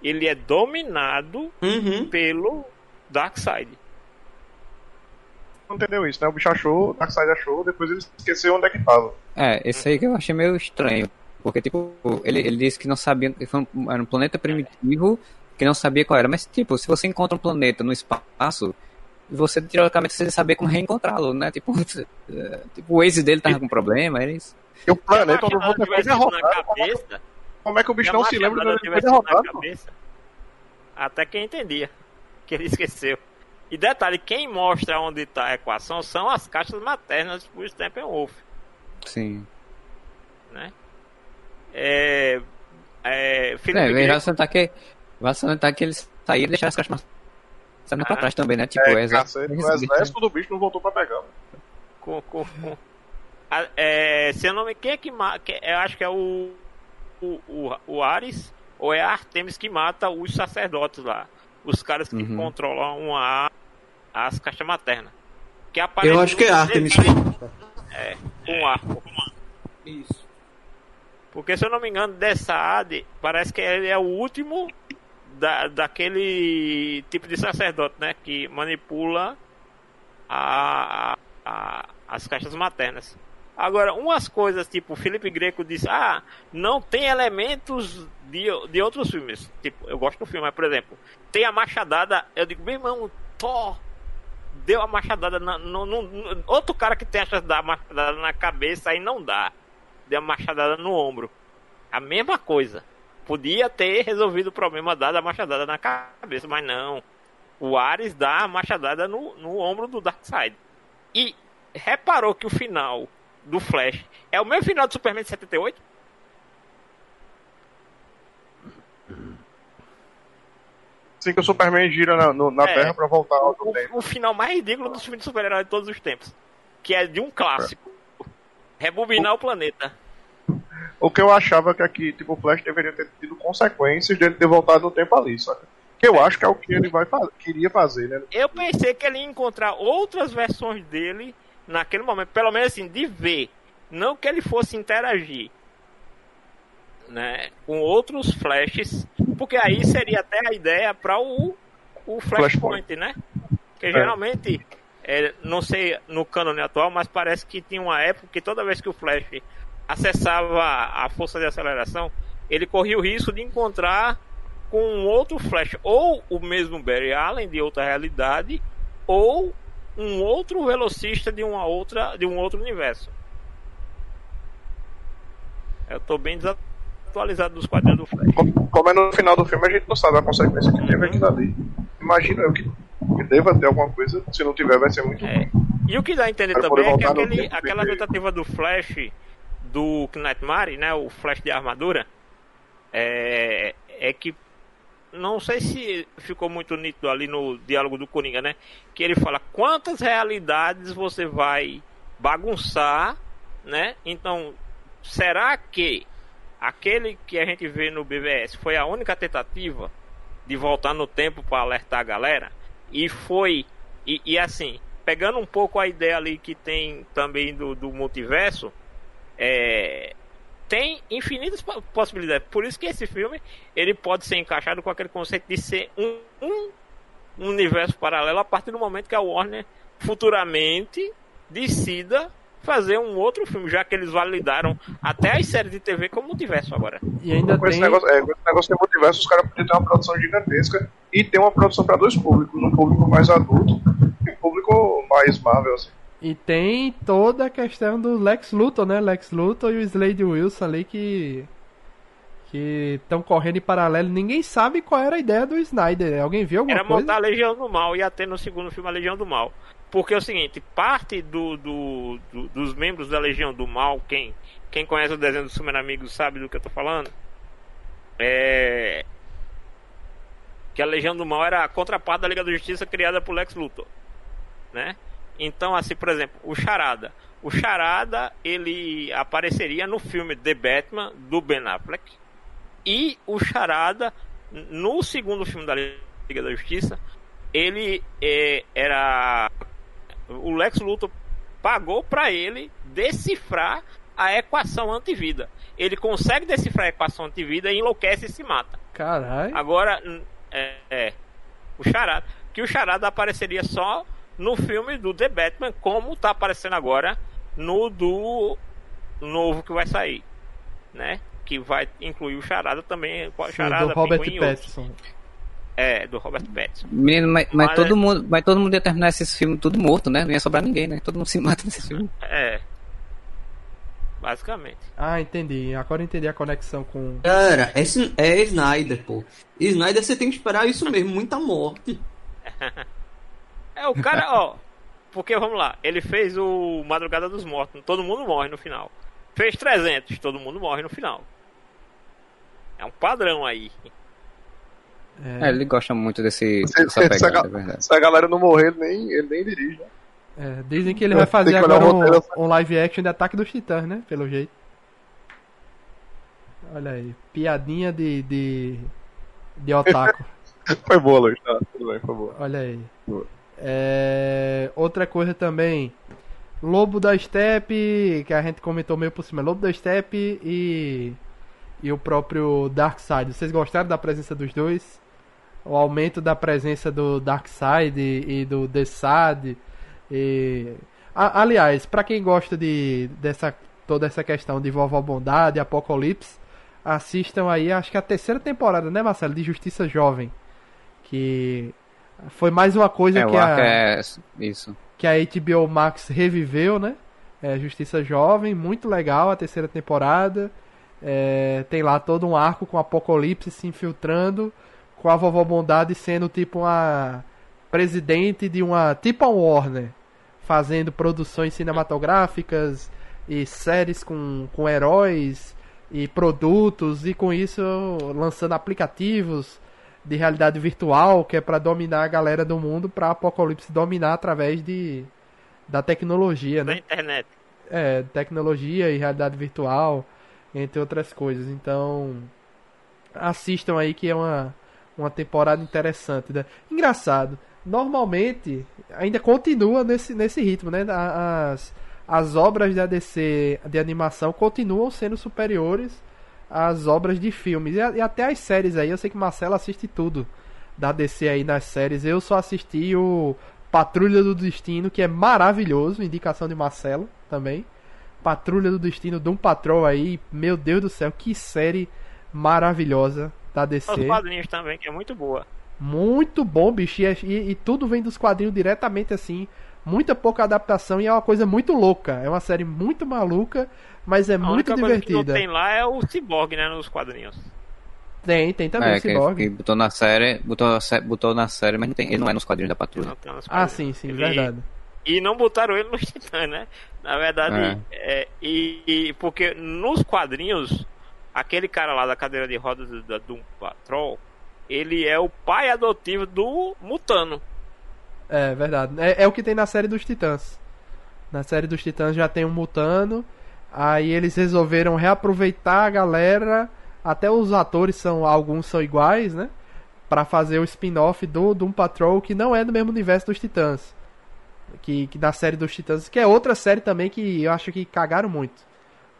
Ele é dominado Uhum. pelo Darkseid. Não entendeu isso, né? O bicho achou, o Darkseid achou, depois ele esqueceu onde é que tava. É, esse aí que eu achei meio estranho. Porque, tipo, ele, ele disse que não sabia, que foi um, era um planeta primitivo, que não sabia qual era. Mas, tipo, se você encontra um planeta no espaço, você, teoricamente, precisa saber como reencontrá-lo, né? Tipo, é, tipo, o Waze dele tava com problema, era isso. E o planeta tivesse isso na derrotado, como é que- cabeça, como é que o bicho não se lembra pô? cabeça, Até quem entendia. Que ele esqueceu. E detalhe, quem mostra onde está a equação são as caixas maternas do Steppenwolf. Sim. né? É, é, Felipe É, salientar que, vai salientar que eles saíram e deixaram as caixas Saindo pra trás também, né? Tipo, É, o exército. o exército do bicho não voltou pra pegar. Com, com, com- A- é, se eu não me quem é que mata? Eu acho que é o, o, o, o Ares ou é a Artemis que mata os sacerdotes lá. Os caras que Uhum. controlam a, as caixas maternas. Que Eu acho que é Artemis. É, com arco. Isso. Porque se eu não me engano, dessa AD, parece que ele é o último da, daquele tipo de sacerdote, né? Que manipula a, a- as caixas maternas. Agora, umas coisas, tipo, o Felipe Greco disse, ah, não tem elementos de, de outros filmes. Tipo, eu gosto do filme, mas, por exemplo, tem a machadada, eu digo, meu irmão, Thor deu a machadada na, no, no- no- outro cara que tem a chance de dar a machadada na cabeça aí não dá. Deu a machadada no ombro. A mesma coisa. Podia ter resolvido o problema dado a machadada na cabeça, mas não. O Ares dá a machadada no, no ombro do Darkseid. E reparou que o final do Flash é o mesmo final do Superman de 78? Assim que o Superman gira na, no- na É. Terra pra voltar ao outro tempo. O, o final mais ridículo do filme de super-herói de todos os tempos. Que é de um clássico. Rebobinar o planeta. O que eu achava que aqui, tipo, o Flash deveria ter tido consequências dele ter voltado no tempo ali, sabe? Que eu acho que é o que ele vai fazer, queria fazer, né? Eu pensei que ele ia encontrar outras versões dele naquele momento, pelo menos assim, de ver. Não que ele fosse interagir né, com outros flashes, porque aí seria até a ideia para o, o Flashpoint, né? Porque geralmente, é, não sei no cânone atual, mas parece que tinha uma época que toda vez que o Flash acessava a força de aceleração, ele corria o risco de encontrar com um outro Flash, ou o mesmo Barry Allen de outra realidade, ou um outro velocista de uma outra de um outro universo. Eu tô bem desatualizado dos quadrinhos do Flash. Como como é no final do filme, a gente não sabe a consequência que teve aquilo ali. Imagino eu que, que deva ter alguma coisa, se não tiver, vai ser muito É. ruim. E o que dá a entender Pra também é que aquele, aquela tentativa do Flash do Knightmare, né, o Flash de armadura, é, é que não sei se ficou muito nítido ali no diálogo do Coringa, né? Que ele fala quantas realidades você vai bagunçar, né? Então, será que aquele que a gente vê no BVS foi a única tentativa de voltar no tempo para alertar a galera? E foi e, e assim, pegando um pouco a ideia ali que tem também do, do multiverso, é, tem infinitas po- possibilidades. Por isso que esse filme ele pode ser encaixado com aquele conceito de ser um, um universo paralelo a partir do momento que a Warner futuramente decida fazer um outro filme, já que eles validaram até as séries de TV como multiverso agora. E ainda Com esse tem. negócio, é, com esse negócio de multiverso, os caras podiam ter uma produção gigantesca e ter uma produção para dois públicos, um público mais adulto e um público mais Marvel, assim. E tem toda a questão do Lex Luthor, né? Lex Luthor e o Slade Wilson ali que. que estão correndo em paralelo. Ninguém sabe qual era a ideia do Snyder. Alguém viu alguma Era coisa? montar a Legião do Mal e até no segundo filme a Legião do Mal. Porque é o seguinte, parte do, do- do- dos membros da Legião do Mal, quem, quem conhece o desenho do Super Amigos sabe do que eu tô falando, é que a Legião do Mal era a contraparte da Liga da Justiça criada por Lex Luthor, né? Então, assim, por exemplo, o Charada. O Charada, ele apareceria no filme The Batman, do Ben Affleck. E o Charada, no segundo filme da Liga da Justiça, ele é, era. O Lex Luthor pagou para ele decifrar a equação antivida. Ele consegue decifrar a equação antivida e enlouquece e se mata. Caralho. Agora, é, é, o Charada. Que o Charada apareceria só no filme do The Batman, como tá aparecendo agora no do novo que vai sair, né? Que vai incluir o Charada também, o Sim, Charada, do Robert outros. É, do Robert Pattinson. Menino, mas, mas Mas todo é- mundo, mas todo mundo ia terminar esses filmes tudo morto, né? Não ia sobrar ninguém, né? Todo mundo se mata nesse filme. É. Basicamente. Ah, entendi. Agora entendi a conexão com. Cara, é, é Snyder, pô. Snyder você tem que esperar isso mesmo, muita morte. É, o cara, ó. Porque vamos lá, ele fez o Madrugada dos Mortos, todo mundo morre no final. Fez 300, todo mundo morre no final. É um padrão aí. É, ele gosta muito desse, Se- dessa se- se a pegada, é. Se a galera não morrer, ele nem, ele nem dirige. Né? É, dizem que ele Eu vai fazer agora um, um live action de Ataque dos Titãs, né? Pelo jeito. Olha aí, piadinha de. de. de otaku. Foi boa, Luiz. Tá, tudo bem, foi boa. Olha aí. Boa. É, outra coisa também. Lobo da Steppe, que a gente comentou meio por cima. Lobo da Steppe e. E o próprio Darkseid. Vocês gostaram da presença dos dois? O aumento da presença do Darkseid e, e do Desad. E... A- aliás, pra quem gosta de dessa toda essa questão de Vovó Bondade, Apocalipse, assistam aí, acho que a terceira temporada, né, Marcelo, de Justiça Jovem, que foi mais uma coisa É, que a é isso. que a HBO Max reviveu, né? É, Justiça Jovem, muito legal a terceira temporada. É, tem lá todo um arco com Apocalipse se infiltrando, com a Vovó Bondade sendo tipo uma presidente de uma tipo a Warner, fazendo produções cinematográficas e séries com, com heróis e produtos e com isso lançando aplicativos de realidade virtual que é para dominar a galera do mundo para Apocalipse dominar através de da tecnologia, Da né? internet. É, tecnologia e realidade virtual, entre outras coisas. Então, assistam aí que é uma, uma temporada interessante. Né? Engraçado, normalmente ainda continua nesse, nesse ritmo, né? As, as obras da DC de animação continuam sendo superiores às obras de filmes. E, e até as séries aí, eu sei que Marcelo assiste tudo da DC aí nas séries. Eu só assisti o Patrulha do Destino, que é maravilhoso, indicação de Marcelo também. Patrulha do Destino, Doom Patrol aí, meu Deus do céu, que série maravilhosa da Os DC. quadrinhos também, que é muito boa. Muito bom, bicho, e, e- e tudo vem dos quadrinhos diretamente assim. Muita pouca adaptação e é uma coisa muito louca. É uma série muito maluca, mas é A muito única coisa que não divertida. tem lá é o Cyborg, né, nos quadrinhos. Tem, tem também É, o que, Cyborg. que botou na série, botou, botou na série, mas não tem, ele não é nos quadrinhos da patrulha. Não Ah, sim, sim, Ele- verdade. E não botaram ele nos Titãs, né? Na verdade, é, e, e- porque nos quadrinhos, aquele cara lá da cadeira de rodas da Doom Patrol, ele é o pai adotivo do Mutano. É verdade. É, é o que tem na série dos Titãs. Na série dos Titãs já tem um Mutano. Aí eles resolveram reaproveitar a galera. Até os atores são. Alguns são iguais, né? Pra fazer o spin-off do Doom Patrol, que não é do mesmo universo dos Titãs. Que, que da série dos Titãs, que é outra série também que eu acho que cagaram muito.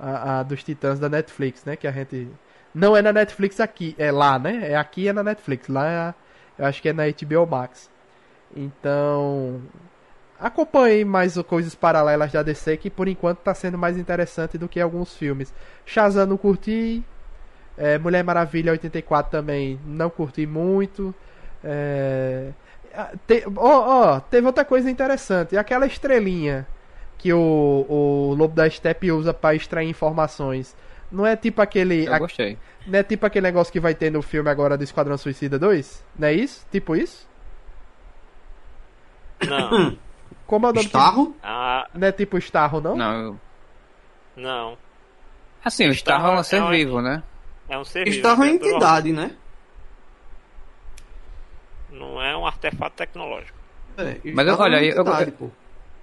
A, a dos Titãs da Netflix, né? Que a gente. Não é na Netflix aqui, é lá, né? É aqui é na Netflix. Lá é, eu acho que é na HBO Max. Então, acompanhei mais coisas paralelas da DC que por enquanto tá sendo mais interessante do que alguns filmes. Shazam não curti, é, Mulher Maravilha 84 também não curti muito. É, te- ó, ó, teve outra coisa interessante, aquela estrelinha que o, o Lobo da Steppe usa para extrair informações. Não é tipo aquele. Eu gostei. Não é tipo aquele negócio que vai ter no filme agora do Esquadrão Suicida 2? Não é isso? Tipo isso? Não. Como é o nome? que- Starro? ah, Não é tipo Starro, não? Não, eu... não. Assim, o Starro é um ser é vivo, né? É um ser vivo, Starro é uma criatura entidade, né? Não é um artefato tecnológico. É, Mas eu- Starro é olha, uma eu- pô.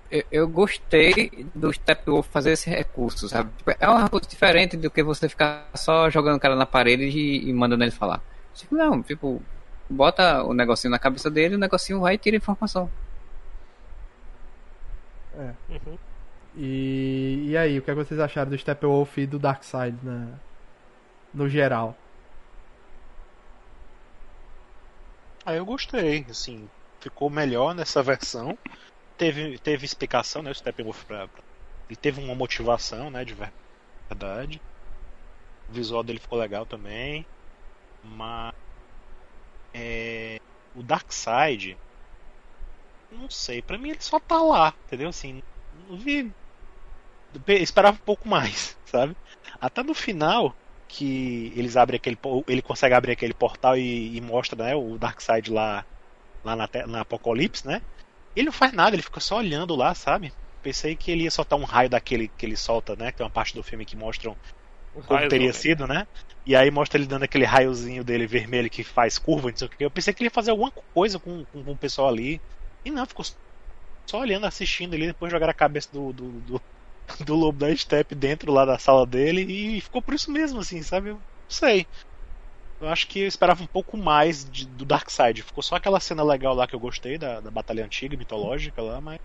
Eu, eu gostei do Steppenwolf fazer esse recurso, sabe? Tipo, É um recurso diferente do que você ficar só jogando o cara na parede e, e mandando ele falar. Tipo, não, tipo, bota o negocinho na cabeça dele, o negocinho vai e tira a informação. Uhum. E, e aí, o que, é que vocês acharam do Steppenwolf e do Darkseid na, no geral? Ah, eu gostei, assim, ficou melhor nessa versão. Teve, teve explicação, né? O Steppenwolf pra, pra- ele teve uma motivação, né? De verdade. O visual dele ficou legal também. Mas é, o Darkseid, não sei, pra mim ele só tá lá, entendeu? Assim, não vi. Esperava um pouco mais, sabe? Até no final, que eles abrem aquele ele consegue abrir aquele portal e, e mostra né, o Darkseid lá lá na, na Apocalipse, né? Ele não faz nada, ele fica só olhando lá, sabe? Pensei que ele ia soltar um raio daquele que ele solta, né? Que tem uma parte do filme que mostram como raios teria do- sido, né? E aí mostra ele dando aquele raiozinho dele vermelho que faz curva, não sei o que. Eu pensei que ele ia fazer alguma coisa com, com, com o pessoal ali. E não, ficou só olhando, assistindo ali, depois jogaram a cabeça do, do, do, do lobo da Step dentro lá da sala dele e ficou por isso mesmo, assim, sabe? Eu não sei. Eu acho que eu esperava um pouco mais de- do Darkseid. Ficou só aquela cena legal lá que eu gostei, da, da batalha antiga, mitológica lá, mas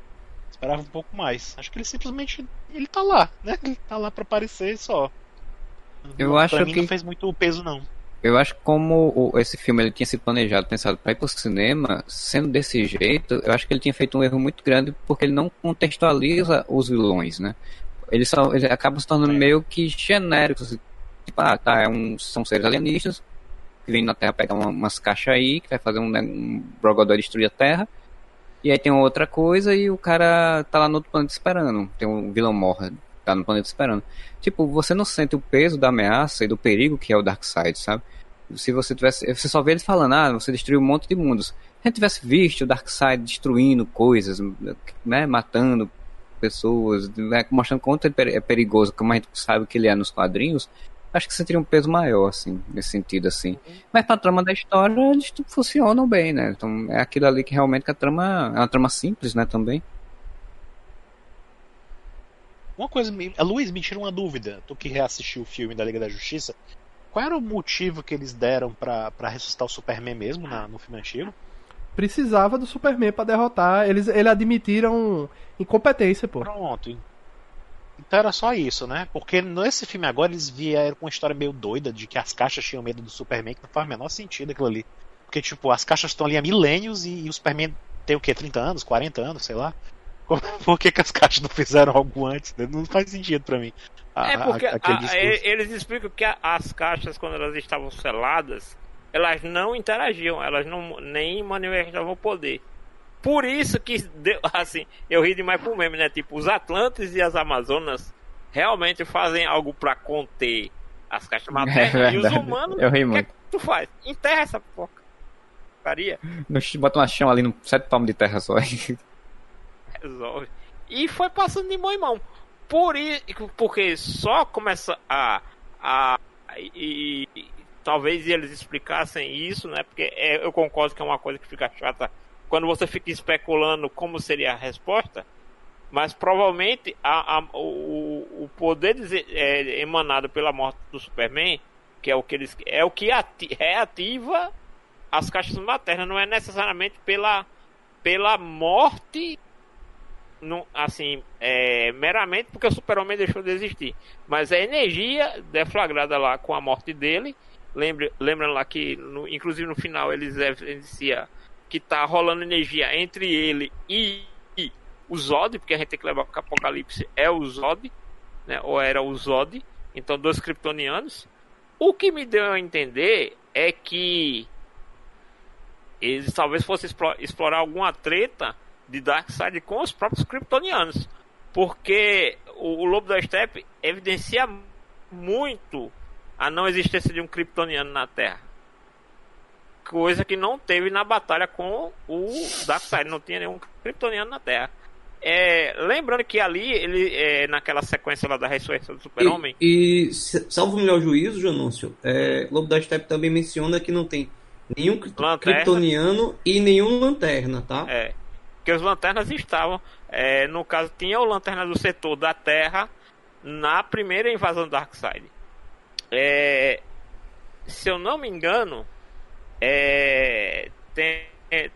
esperava um pouco mais. Acho que ele simplesmente. Ele tá lá, né? Ele tá lá pra aparecer só. Eu pra acho mim que- não fez muito peso, não. Eu acho que como o- esse filme ele tinha sido planejado, pensado para ir pro cinema, sendo desse jeito, eu acho que ele tinha feito um erro muito grande porque ele não contextualiza os vilões, né? Ele só ele acaba se tornando É. meio que genérico, assim, tipo, ah, tá, é um, são seres alienistas que vêm na Terra pegar uma- umas caixas aí, que vai fazer um, um destruir a Terra. E aí tem outra coisa e o cara tá lá no outro planeta esperando. Tem um vilão morre, tá no planeta esperando. Tipo, você não sente o peso da ameaça e do perigo que é o Darkseid, sabe? Se você tivesse. Você só vê eles falando, ah, você destruiu um monte de mundos. Se a gente tivesse visto o Darkseid destruindo coisas, né? Matando pessoas, né, mostrando quanto ele é perigoso, como a gente sabe que ele é nos quadrinhos, acho que sentiria um peso maior, assim, nesse sentido, assim. Mas pra trama da história, eles funcionam bem, né? Então é aquilo ali que realmente que a trama. É uma trama simples, né, também. Uma coisa, a Luiz, me tira uma dúvida. Tu que reassistiu o filme da Liga da Justiça, qual era o motivo que eles deram pra, pra ressuscitar o Superman mesmo na- no filme antigo? Precisava do Superman pra derrotar. Eles, eles admitiram incompetência, pô. Pronto. Então era só isso, né? Porque nesse filme agora eles vieram com uma história meio doida de que as caixas tinham medo do Superman, que não faz o menor sentido aquilo ali. Porque, tipo, as caixas estão ali há milênios e, e o Superman tem o quê? 30 anos, 40 anos, sei lá. Por que, que as caixas não fizeram algo antes? Não faz sentido pra mim. A- É porque a- a- eles explicam que as caixas, quando elas estavam seladas, elas não interagiam, elas não nem manifestavam poder. Por isso que, deu, assim, eu ri demais pro meme, né? Tipo, os Atlantes e as Amazonas realmente fazem algo pra conter as caixas É maternas. e os humanos, Eu ri o que, é que tu faz? Enterra essa porcaria. Bota uma chão ali no sete palmos de terra só. resolve. E foi passando de mão em mão. Por isso, porque só começa a. a e, e talvez eles explicassem isso, né? Porque é- eu concordo que é uma coisa que fica chata quando você fica especulando como seria a resposta. Mas provavelmente a, a- o, o poder é, emanado pela morte do Superman, que é o que eles é o que ati- reativa as caixas maternas, não é necessariamente pela pela morte não, assim, é, meramente porque o super-homem deixou de existir. Mas a energia deflagrada lá com a morte dele, lembre, lembrando lá que, no, inclusive no final, eles evidenciam que tá rolando energia entre ele e, o Zod, porque a gente tem que levar que o Apocalipse é o Zod, né, ou era o Zod, então dois kryptonianos. O que me deu a entender é que eles talvez fossem explo- explorar alguma treta de Darkseid com os próprios kryptonianos. Porque o, o Lobo da Steppe evidencia muito a não existência de um kryptoniano na Terra. Coisa que não teve na batalha com o Darkseid, não tinha nenhum kryptoniano na Terra. É, lembrando que ali, ele, é, naquela sequência lá da ressurreição do Super-Homem, E, e, salvo o melhor juízo, Janúncio, é, Lobo da Steppe também menciona que não tem nenhum kryptoniano e nenhum lanterna, tá? É. Que os lanternas estavam. é, no caso, tinha o lanterna do setor da Terra na primeira invasão do Darkseid. É, se eu não me engano, é, tem,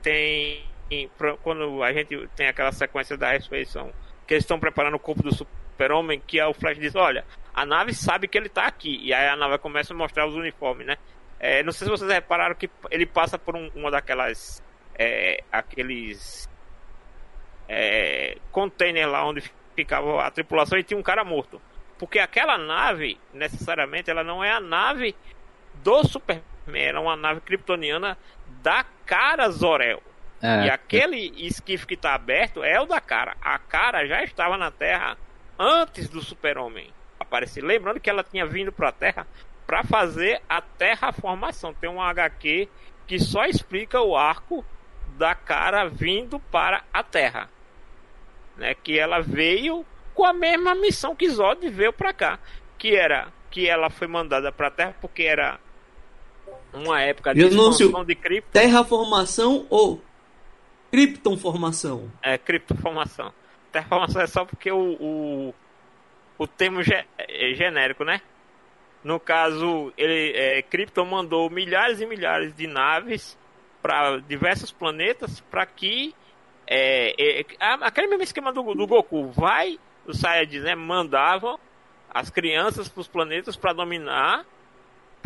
tem quando a gente tem aquela sequência da ressurreição, que eles estão preparando o corpo do super-homem, que é o Flash diz, olha, a nave sabe que ele tá aqui, e aí a nave começa a mostrar os uniformes, né? É, não sei se vocês repararam que ele passa por um- uma daquelas é, aqueles é, container lá onde ficava a tripulação e tinha um cara morto. Porque aquela nave, necessariamente, ela não é a nave do Superman, era uma nave kryptoniana da cara Zor-El. É, E aquele esquife que está aberto é o da cara. A cara já estava na Terra antes do Super-Homem aparecer. Lembrando que ela tinha vindo para a Terra para fazer a terraformação. Tem um HQ que só explica o arco da cara vindo para a Terra. Né? Que ela veio com a mesma missão que Zod veio para cá. que era que ela foi mandada para a Terra porque era uma época de expansão de cripto, Terraformação ou Kryptonformação? é, criptoformação. Terraformação é só porque o, o, o termo ge- é genérico, né? No caso, ele é, Krypton mandou milhares e milhares de naves para diversos planetas para que é, é, aquele mesmo esquema do, do Goku vai os Saiyajins né, mandavam as crianças para os planetas para dominar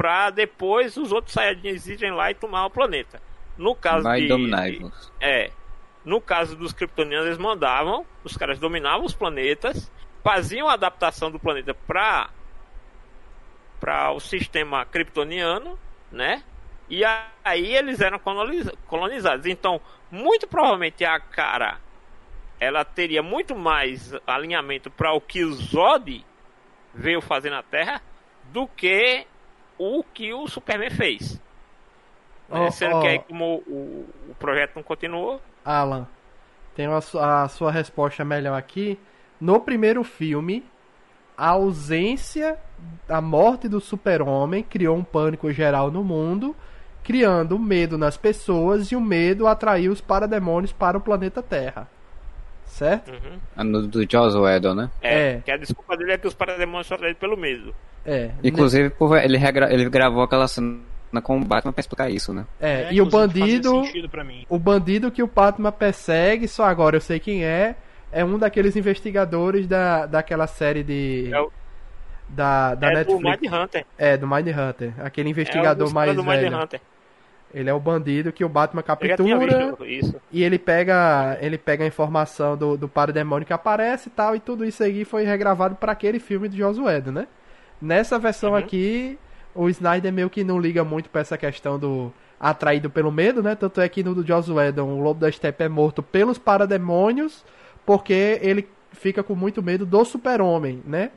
para depois os outros Saiyajins irem lá e tomar o planeta. No caso Vai de, dominar-vos. é. No caso dos kryptonianos, eles mandavam, os caras dominavam os planetas, faziam a adaptação do planeta para para o sistema kryptoniano, né? E aí eles eram coloniza- colonizados. Então, muito provavelmente a cara ela teria muito mais alinhamento para o que o Zod veio fazer na Terra do que o que o Superman fez. Né? Sendo ó. que aí, como o, o projeto não continuou, Alan, tenho a, su- a sua resposta melhor aqui. No primeiro filme, a ausência da morte do super-homem criou um pânico geral no mundo, criando medo nas pessoas e o medo atraiu os parademônios para o planeta Terra. Certo? Uhum. No, do Joss Whedon, né? É, É. que a desculpa dele é que os parademônios são atraídos pelo medo. É. Inclusive, por- ele, regra- ele gravou aquela cena com o Batman pra explicar isso, né? É, É, e o bandido, o bandido que o Batman persegue, só agora eu sei quem é, é um daqueles investigadores da, daquela série de É o- da, da é Netflix. do Mind Hunter. É, do Mind Hunter. Aquele é investigador o mais do Mind velho. Hunter. Ele é o bandido que o Batman captura e ele pega, ele pega a informação do, do parademônio que aparece e tal, e tudo isso aí foi regravado para aquele filme do Joss Whedon, né? Nessa versão Uhum. aqui, o Snyder meio que não liga muito pra essa questão do atraído pelo medo, né? Tanto é que no do Joss Whedon, o Lobo da Steppe é morto pelos parademônios, porque ele fica com muito medo do super-homem, né?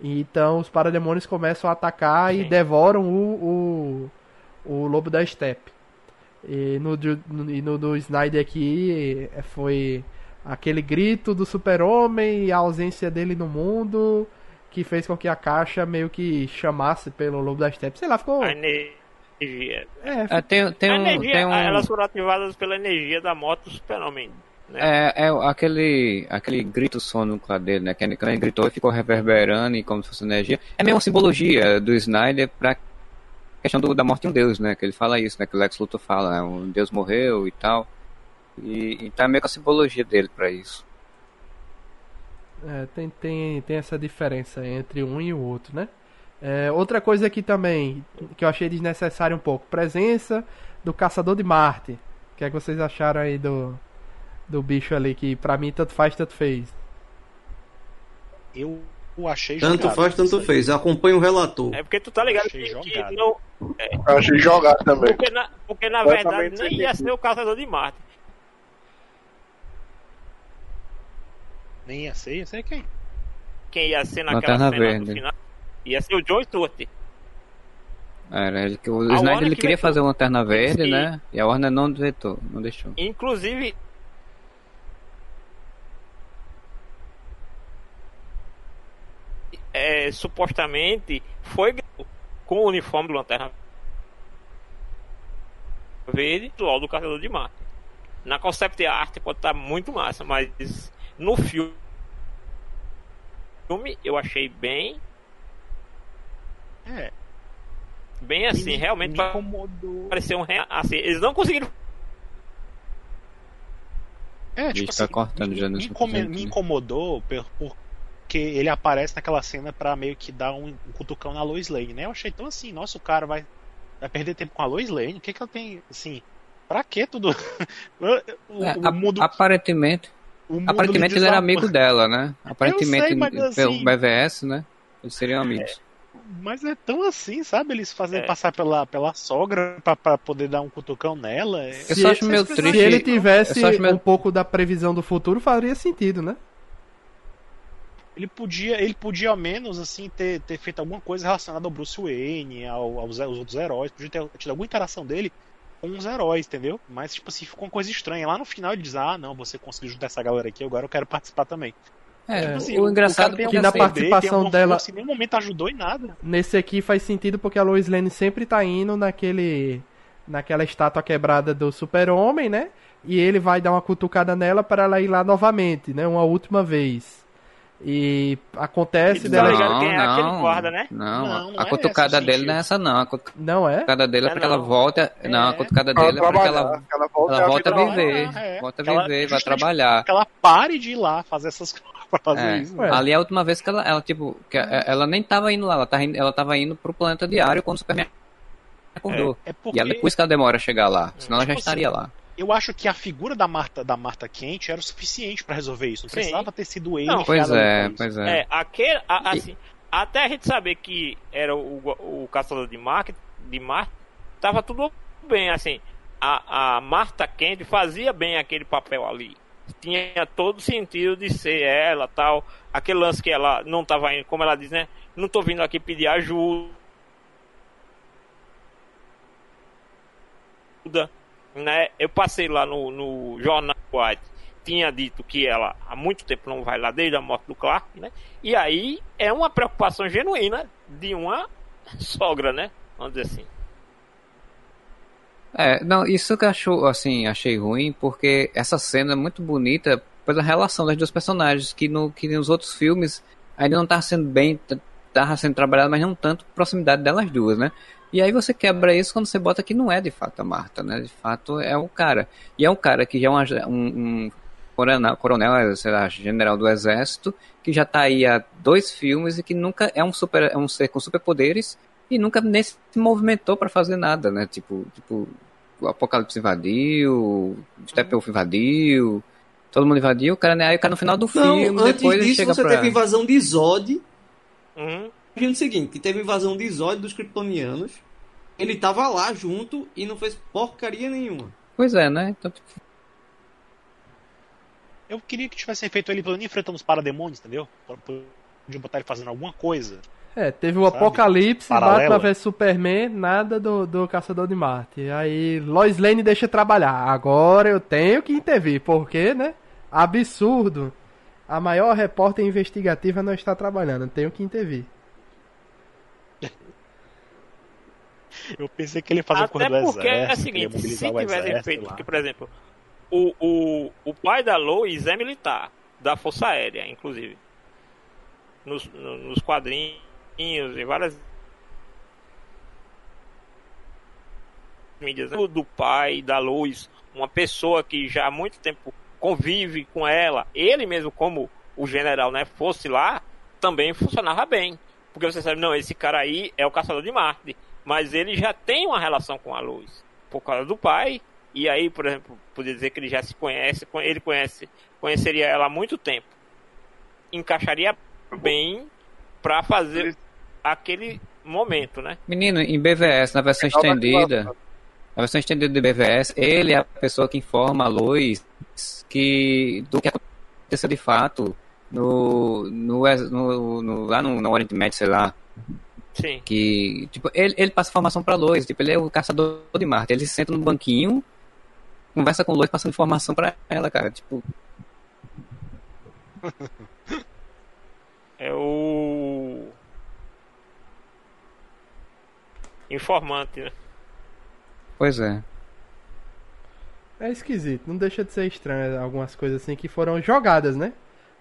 Então os parademônios começam a atacar e Sim. devoram o, o, o Lobo da Steppe. E no, e no do Snyder aqui é, foi aquele grito do super-homem e a ausência dele no mundo que fez com que a caixa meio que chamasse pelo Lobo da Steppe. Sei lá, ficou... A energia. É, É, tem, tem a um. energia, tem um... elas foram ativadas pela energia da moto do super-homem. Né? É, é aquele, aquele grito sônico lá dele, né? Que ele- gritou e ficou reverberando e como se fosse energia. É meio uma simbologia do Snyder pra questão do- da morte de um deus, né? Que ele fala isso, né? Que o Lex Luthor fala, né? Um deus morreu e tal. E, e tá meio com a simbologia dele pra isso. É, tem, tem, tem essa diferença entre um e o outro, né? É, outra coisa aqui também, que eu achei desnecessário um pouco, presença do Caçador de Marte. O que é que vocês acharam aí do, do bicho ali, que pra mim tanto faz, tanto fez? Eu o achei Tanto jogado. faz, tanto fez. Acompanha o relator. É porque tu tá ligado Achei que, que jogado. Não. Eu achei jogar também. Porque na, porque na verdade nem ia ser o caçador de Marte. Nem ia ser, ia ser quem? Quem ia ser naquela Lanterna cena Verde. do final ia ser o John Stewart. Era, ele, o A Snyder ele que queria fazer o Lanterna Verde, Sim. né? E a Warner não vetou, não deixou. Inclusive. É, supostamente foi com o uniforme do Lanterna Verde do do Caçador de Marte. Na concept art pode estar muito massa, mas no filme filme eu achei bem É. bem assim, me, realmente me incomodou. pareceu um assim, eles não conseguiram É, tipo Gente, tá assim, cortando me, já me, income- momento, me né? incomodou por- porque ele aparece naquela cena pra meio que dar um, um cutucão na Lois Lane, né? Eu achei tão assim, nossa, o cara vai, vai perder tempo com a Lois Lane? O que que ela tem, assim, pra que tudo? o, É, o mundo, aparentemente, o mundo aparentemente ele era amigo dela, né? Aparentemente, sei, mas assim- pelo BVS, né? Eles seriam amigos. Mas é tão assim, sabe? Eles fazem É. passar pela, pela sogra pra, pra poder dar um cutucão nela. É- Eu só acho meio se triste. ele tivesse um pouco da previsão do futuro, faria sentido, né? Ele podia, ele podia ao menos assim ter, ter feito alguma coisa relacionada ao Bruce Wayne, ao- aos, aos outros heróis, podia ter tido alguma interação dele com os heróis, entendeu? Mas tipo assim, ficou uma coisa estranha. Lá no final ele diz: "Ah, não, você conseguiu juntar essa galera aqui, agora eu quero participar também". É, Tipo assim, o engraçado é que na participação dela- força, em nenhum momento ajudou em nada. Nesse aqui faz sentido porque a Lois Lane sempre tá indo naquele. naquela estátua quebrada do super-homem, né? E ele vai dar uma cutucada nela para ela ir lá novamente, né? Uma última vez. E acontece Ele dela. quem é aquele guarda, né? Não, Não, não a é cutucada o dele não é essa não. A cutucada Não é? dele é É pra que ela não. volte. Não, a É. cutucada dele é pra que trabalhar, ela, ela volta ela volta a viver. normal, é. Volta a Ela- viver, vai trabalhar. Que ela pare de ir lá fazer essas coisas É. isso. Ali é a última vez que ela, ela tipo, que a- ela nem tava indo lá, ela tava indo, ela tava indo pro planeta diário quando o Superman acordou. É porque E ela, por isso que ela demora a chegar lá, senão ela já Tipo estaria assim, lá. Eu acho que a figura da Marta, da Marta Quente era o suficiente pra resolver isso. Não Sim. precisava ter sido ele. Não, Pois é, pois é. É, aquele, a- assim, até a gente saber que era o, o caçador de Marte, de Marte, tava tudo bem, assim. A, a Marta Kent fazia bem aquele papel ali. Tinha todo sentido de ser ela, tal. Aquele lance que ela não tava indo, como ela diz, né? Não tô vindo aqui pedir ajuda. Né? Eu passei lá no, no jornal White tinha dito que ela há muito tempo não vai lá desde a morte do Clark, né? E aí é uma preocupação genuína de uma sogra, né? Vamos dizer assim. É, não, isso que eu acho, assim, achei ruim, porque essa cena é muito bonita pela relação das duas personagens, que, no, que nos outros filmes ainda não tava sendo bem, tava sendo trabalhado, mas não tanto proximidade delas duas, né? E aí você quebra isso quando você bota que não é de fato a Marta, né? De fato é o cara. E é um cara que já é um, um, um coronel, coronel, sei lá, general do exército, que já tá aí há dois filmes e que nunca é um super, é um ser com superpoderes e nunca nem se movimentou pra fazer nada, né? Tipo, tipo, o Apocalipse invadiu, o Steppenwolf invadiu, todo mundo invadiu, o cara, né? Aí o cara no final do Não, filme, antes depois ele disso chega você pra... teve invasão de Zod. Uhum. Imagina o seguinte, que teve invasão de Zod dos Kryptonianos. Ele tava lá junto e não fez porcaria nenhuma. Pois é, né? Então, tipo, Eu queria que tivessem feito ele pelo menos enfrentando os parademônios, entendeu? Pra- pra- Podia botar ele fazendo alguma coisa. É, teve o Sabe? Apocalipse, Paralela. Batman vs Superman, nada do, do Caçador de Marte. Aí Lois Lane deixa trabalhar. Agora eu tenho que intervir, porque, né? Absurdo. A maior repórter investigativa não está trabalhando, tenho que intervir. Eu pensei que ele ia fazer o Até porque é o exército, ele ia seguinte, se o tivessem exército feito, porque, por exemplo, o, o, o pai da Lois é militar, da Força Aérea, inclusive. Nos, no- nos quadrinhos e várias mídias. né? Do pai da Lois, uma pessoa que já há muito tempo convive com ela, ele mesmo como o general, né, fosse lá, também funcionava bem. Porque você sabe, não, esse cara aí é o caçador de Marte. Mas ele já tem uma relação com a luz. Por causa do pai. E aí, por exemplo, podia dizer que ele já se conhece. Ele conhece, conheceria ela há muito tempo. Encaixaria bem pra fazer aquele momento, né? menino, em BVS, na versão da estendida, na versão estendida de BVS, ele é a pessoa que informa a Lois que, do que aconteceu de fato no, no, no, no- lá no, no Oriente Médio, sei lá, Sim. que tipo ele, ele passa informação pra Lois, tipo ele é o caçador de Marte, ele senta no banquinho, conversa com Lois passando informação pra ela, cara, tipo É o. Informante, né? pois é. É esquisito, não deixa de ser estranho algumas coisas assim que foram jogadas, né?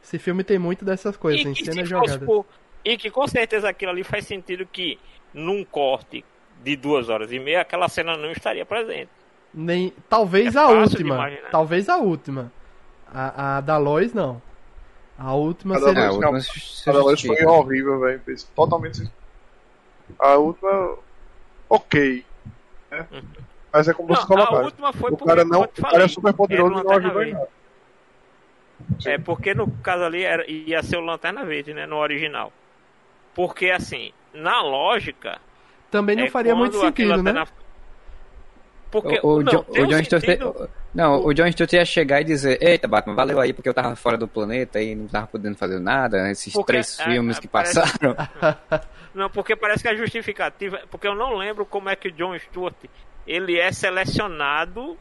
Esse filme tem muito dessas coisas, E em que, cenas se fosse jogadas. por- e que com certeza aquilo ali faz sentido que num corte de duas horas e meia aquela cena não estaria presente. Nem, talvez É a última. Talvez a última. A, a da Lois, não. A última A da seria. É, Lois, não. se A da Lois foi horrível, velho. Totalmente. A última. Ok. né? Mas é como Não, você a colocar. última foi O porque, cara não. O cara é super poderoso e não ajuda em nada. É porque no caso ali era, ia ser o Lanterna Verde, né? No original. Porque assim, na lógica. Também não é faria muito sentido, né? Porque O, o, não, o um John Stewart, sentido- não, o John Stewart ia chegar e dizer, eita Batman, valeu aí porque eu tava fora do planeta e não tava podendo fazer nada, esses Porque, três é, filmes é, que parece- passaram. Não, porque parece que a justificativa. Porque eu não lembro como é que o John Stewart ele é selecionado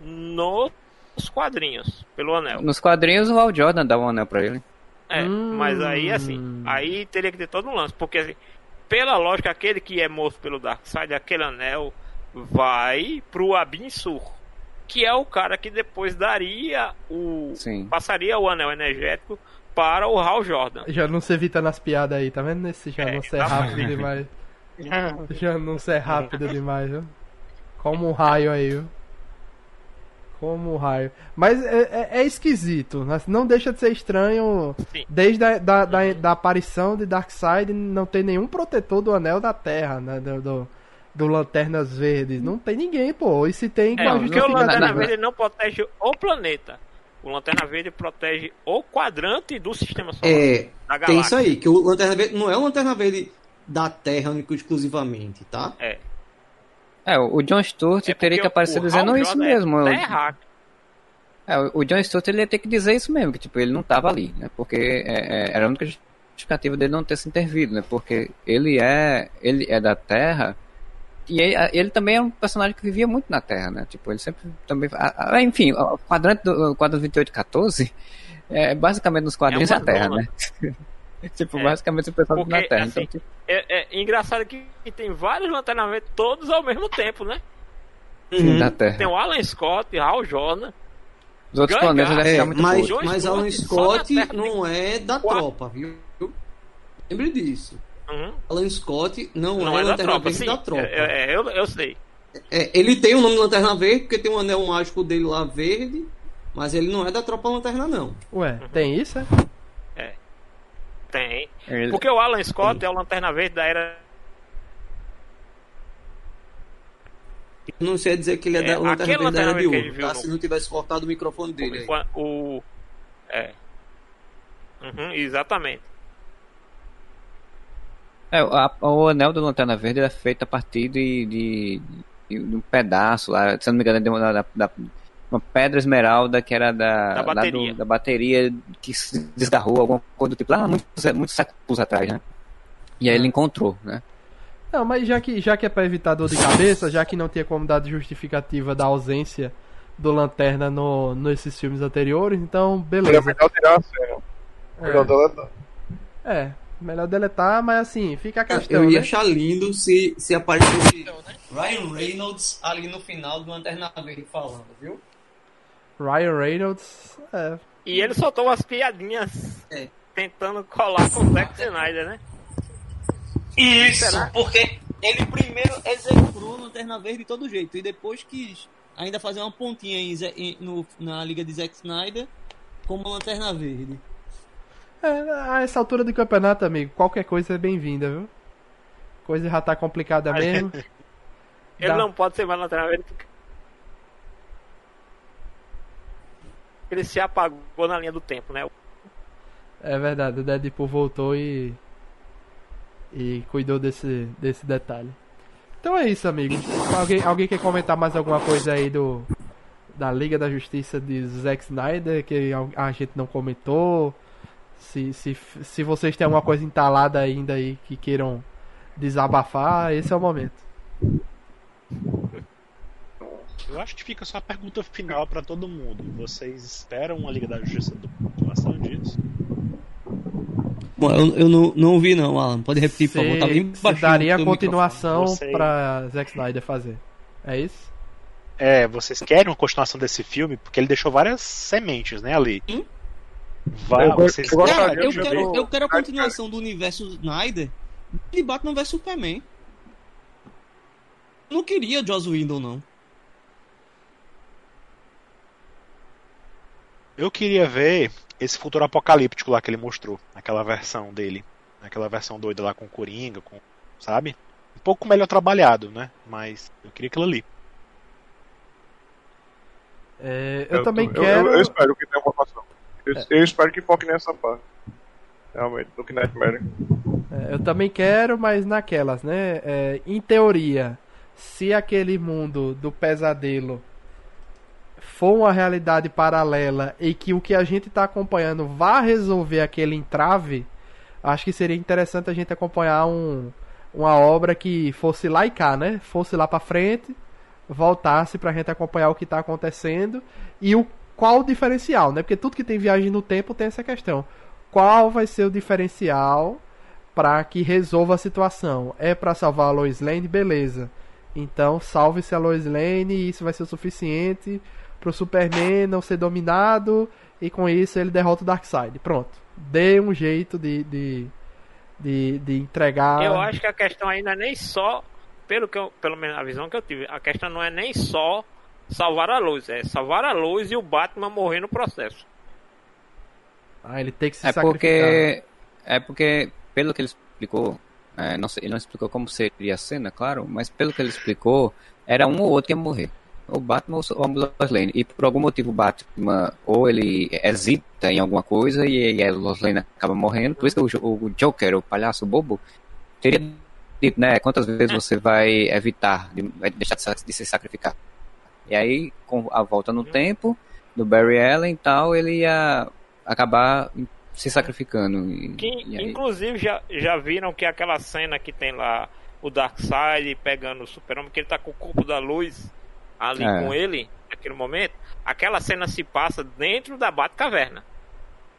nos quadrinhos pelo Anel. Nos quadrinhos o Al Jordan dá um anel pra ele. É, Hum. mas aí assim, aí teria que ter todo um lance, porque assim, pela lógica, aquele que é morto pelo Darkseid, aquele anel, vai pro Abin Sur, que é o cara que depois daria o. Sim. passaria o anel energético para o Hal Jordan. Já não se evita nas piadas aí, tá vendo? Esse já É, não ser tá rápido demais. Já não ser rápido demais, viu? Como um raio aí, viu? Como raio. Mas é, é- é esquisito, mas não deixa de ser estranho. Sim. Desde a da, da, da aparição de Darkseid, não tem nenhum protetor do Anel da Terra, né? Do, do, do Lanternas Verdes. Não tem ninguém, pô. E se tem, É, porque o? Lanterna na- na- Verde não protege o planeta. O Lanterna Verde protege o quadrante do sistema solar. É, tem isso aí, que o Lanterna Verde não é o Lanterna Verde da Terra único exclusivamente, tá? É. É, o John Stewart É teria que aparecer dizendo isso Jordan mesmo. É terráqueo. É, o John Stewart ele ia ter que dizer isso mesmo, que tipo, ele não tava ali, né? Porque é, é, era a única justificativa dele não ter se intervido, né? Porque ele é, ele é da Terra e ele, ele também é um personagem que vivia muito na Terra, né? Tipo, ele sempre também... enfim, o quadrante do o quadrante 2814 é basicamente nos quadrinhos É é uma a Terra, zona. né? tipo, É. basicamente o pessoal Porque, Terra. assim, então, tipo, É, é engraçado que, que tem vários Lanterna Verde todos ao mesmo tempo, né? sim, da Terra. Tem o Alan Scott, Hal Jordan. Os outros Gangar. planetas devem É, ficar muito mas, mas Alan Scott Terra não é da quatro. tropa, viu? Lembre disso. Uhum. Alan Scott não, Não é, é da Lanterna tropa, Verde sim. da tropa. É, é, eu, eu sei. É, ele tem o nome de Lanterna Verde porque tem um anel mágico dele lá verde, mas ele não é da tropa Lanterna, não. Ué, tem isso, é? Tem. Ele- Porque o Alan Scott é o Lanterna Verde da era. Não sei dizer que ele é, É, da Lanterna aquele Verde da Era Lanterna de Verde que ele Ouro, viu tá? no- Se não tivesse cortado o microfone dele aí. O. É. Uhum, exatamente. É, a- o anel do Lanterna Verde é feito a partir de, de, de um pedaço lá, se não me engano, de uma, da, da- uma pedra esmeralda que era da, Da bateria. do- da bateria que se desgarrou, alguma coisa do tipo, lá muitos, muitos séculos atrás, né? E aí ele encontrou, né? Não, mas já que, já que é pra evitar dor de cabeça, já que não tinha como dar de justificativa da ausência do Lanterna no, nesses filmes anteriores, então beleza. melhor tirar a cena. Melhor É, deletar. é, melhor deletar, mas assim, fica a questão, Eu ia né? achar lindo se, se aparecesse Ryan Reynolds ali no final do Lanterna Verde falando, viu? Ryan Reynolds, é, E ele soltou umas piadinhas É. tentando colar com o Zack Snyder, né? Isso, Será? porque ele primeiro execrou o Lanterna Verde de todo jeito e depois quis ainda fazer uma pontinha em em- no- na liga de Zack Snyder como Lanterna Verde. é, a essa altura do campeonato, amigo, qualquer coisa é bem-vinda, viu? Coisa já tá complicada mesmo. Ele Dá. não pode ser mais Lanterna Verde porque. Ele se apagou na linha do tempo, né? É verdade, o Deadpool voltou e. E cuidou desse, desse detalhe. Então é isso, amigos. Alguém, alguém quer comentar mais alguma coisa aí do. Da Liga da Justiça de Zack Snyder que a gente não comentou? Se, se, se vocês têm alguma coisa entalada ainda aí que queiram desabafar, esse é o momento. Eu acho que fica só a pergunta final pra todo mundo. Vocês esperam uma Liga da Justiça do continuação disso? Bom, eu, eu não, não vi não, Alan. Pode repetir, por favor. Tá bem baixinho daria teu continuação Você- pra Zack Snyder fazer. É isso? É, vocês querem uma continuação desse filme? Porque ele deixou várias sementes, né, ali. Hum? Vai, Eu vocês eu Cara, eu de quero, eu quero a continuação do universo Snyder de Batman vs Superman. Não queria Joss Whedon, não. Eu queria ver esse futuro apocalíptico lá que ele mostrou, aquela versão dele, aquela versão doida lá com o Coringa, com, sabe? Um pouco melhor trabalhado, né? Mas eu queria aquilo ali. É, eu, também eu, quero. Eu, eu espero que tenha informação. Eu, eu espero que foque nessa parte. Realmente, do que Nightmare. É, eu também quero, mas naquelas, né? É, em teoria, se aquele mundo do pesadelo for uma realidade paralela e que o que a gente está acompanhando vá resolver aquele entrave, acho que seria interessante a gente acompanhar um, uma obra que fosse lá e cá, né? Fosse lá para frente, voltasse pra gente acompanhar o que tá acontecendo e o qual o diferencial, né? Porque tudo que tem viagem no tempo tem essa questão. qual vai ser o diferencial para que resolva a situação. É para salvar a Lois Lane, beleza. Então salve-se a Lois Lane e isso vai ser o suficiente pro Superman não ser dominado e com isso ele derrota o Darkseid. Pronto. Dê um jeito de, de, de, de entregar. Eu acho que a questão ainda nem só, pelo, que eu, pelo menos a visão que eu tive, a questão não é nem só salvar a luz, é salvar a luz e o Batman morrer no processo. Ah, ele tem que se É sacrificar. porque, é porque, pelo que ele explicou, é, não sei, ele não explicou como seria a cena, claro, mas pelo que ele explicou, era um ou outro que ia morrer. O Batman ou a Lois Lane. E por algum motivo o Batman, ou ele hesita em alguma coisa e, a Lois Lane acaba morrendo. Por isso que o, o Joker, o palhaço bobo, teria dito, né, quantas vezes você vai evitar, de, vai deixar de, se sacrificar. E aí, com a volta no tempo, do Barry Allen e tal, ele ia acabar se sacrificando. E, Que, e inclusive, já, já viram que aquela cena que tem lá o Darkseid pegando o Super-Homem, que ele tá com o corpo da luz ali É. com ele, naquele momento, aquela cena se passa dentro da Batcaverna.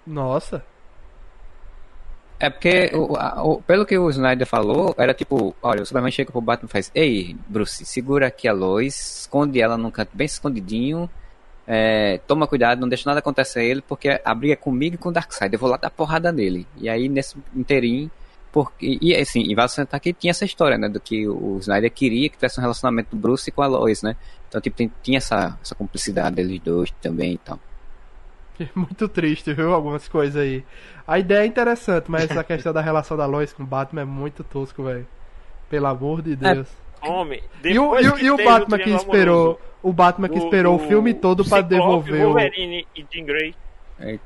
Nossa. É porque, o- a- o- pelo que o Snyder falou, era tipo, olha, o Superman chega pro Batman e faz, ei, Bruce, segura aqui a Lois, esconde ela num canto bem escondidinho, é, toma cuidado, não deixa nada acontecer a ele, porque a briga é comigo e com o Darkseid, eu vou lá dar porrada nele. E aí, nesse inteirinho, porque, e assim, e vale sentar que tinha essa história, né, do que o Snyder queria que tivesse um relacionamento do Bruce com a Lois, né, então, tipo, tem- tinha essa, essa cumplicidade deles dois também e tal. Muito triste, viu? Algumas coisas aí. A ideia é interessante, mas essa questão da relação da Lois com o Batman é muito tosco, velho. Pelo amor de Deus. Homem, e o, e o- e o Batman que esperou. amoroso O Batman que esperou do o filme todo pra Ciclope, devolver o. Wolverine e Jean Grey. É,